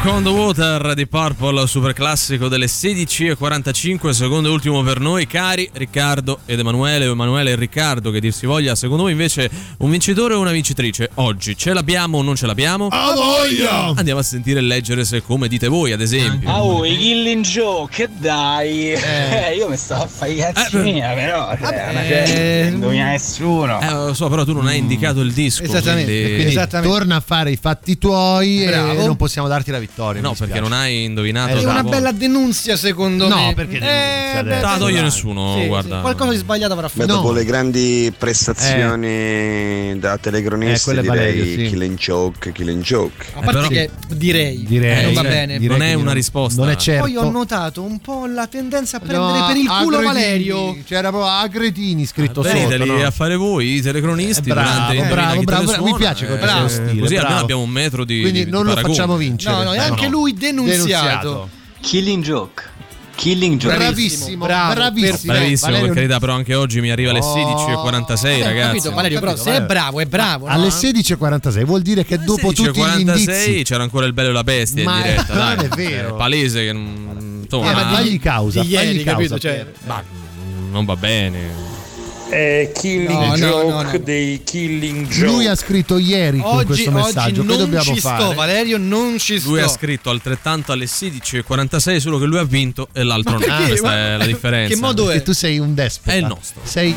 On the Water di Purple, super classico delle 16.45, secondo e ultimo per noi, cari Riccardo ed Emanuele, Emanuele e Riccardo, che dir si voglia, secondo voi invece un vincitore o una vincitrice? Oggi ce l'abbiamo o non ce l'abbiamo? A voglia! Andiamo a sentire e leggere se come dite voi, ad esempio. Ah, oh, i Killing Joe, che dai! Eh, io mi stavo a fare i cazzi Eh, mia, però. Cioè, vabbè, non c'è- non indovina nessuno. Eh, lo so, però tu non hai indicato il disco. Esattamente, quindi- Quindi Esattamente. torna a fare i fatti tuoi Bravo. e non possiamo darti la vittoria. No, mi perché non hai indovinato. È una da- bella denunzia secondo No, me. perché Eh, adesso? Non la toglie dai. nessuno, Sì, guarda. sì, Qualcosa di sbagliato avrà Beh, fatto. dopo le grandi prestazioni da Eh, telecronista quelle direi Valerio, sì. kill and choke, kill and choke. A parte però- che direi, Direi, non va bene. direi non è una non- risposta. Non è certo. Poi ho notato un po' la tendenza a prendere No, per il culo Agretini, Valerio. C'era proprio Agretini scritto Veniteli sotto. no? a fare voi, i telecronisti. Eh, bravo, bravo, bravo, bravo, mi piace eh, questo così stile, almeno abbiamo un metro di. Quindi di non lo paragone. facciamo vincere. No, no, Eh, anche lui denunziato. Denunziato. Killing Joke. Killing Joke. Bravissimo, bravo, bravissimo. Bravissimo, Valerio- per carità, però anche oggi mi arriva alle Oh. 16.46, Eh, ho ragazzi. capito, Valerio, però capito, se è Valerio. bravo, è bravo. no? Alle 16.46 vuol dire che dopo tutti gli 16.46 indizi c'era ancora il bello e la bestia Ma in diretta. non dai. è vero. È palese che non. Insomma, Eh, ma fagli causa, di ieri, fagli causa, capito? Cioè, ma non va bene. È Killing No, Joke no, no. dei Killing Joke. Lui ha scritto ieri con Oggi, questo messaggio oggi che non dobbiamo ci fare. sto, Valerio, non ci sto. Lui ha scritto altrettanto alle 16.46, solo che lui ha vinto e l'altro no. perché? Questa Ma- è la differenza. Che modo Perché è? tu sei un despota. È il nostro. Sei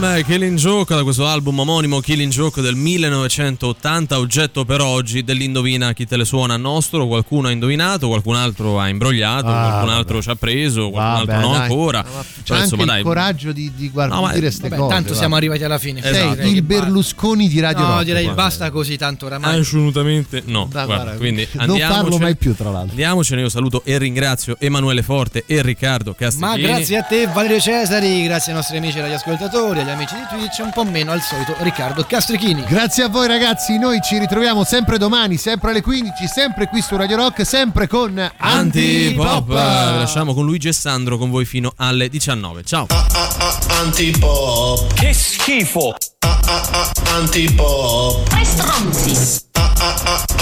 Requiem Killing Joke da questo album omonimo Killing Joke del 1980 oggetto per oggi dell'indovina chi te le suona nostro qualcuno ha indovinato qualcun altro ha imbrogliato Ah, qualcun vabbè. altro ci ha preso qualcun Vabbè, altro no dai. ancora C'è Però, anche insomma, il dai, coraggio di, di guardare No, ma- dire Vabbè, cose. tanto va. siamo arrivati alla fine. Sei Esatto. direi il. Berlusconi di Radio No, Rock, direi guarda. basta così tanto oramai. assolutamente no Da- Guarda, guarda, quindi non farlo mai più, tra l'altro. andiamocene io saluto e ringrazio Emanuele Forte e Riccardo Ma Castigliini grazie a te Valerio Cesari, grazie ai nostri amici radioascoltatori, agli amici di Twitch, un po' meno al solito Riccardo Castrichini. Grazie a voi ragazzi, noi ci ritroviamo sempre domani, sempre alle 15, sempre qui su Radio Rock, sempre con Antipop vi Antipop. lasciamo con Luigi e Sandro con voi fino alle 19 ciao Antipop. Che schifo! Antipop. Tre stronzi!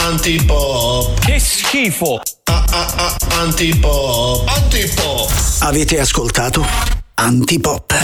Antipop. Che schifo! Antipop. Antipop. Avete ascoltato Antipop.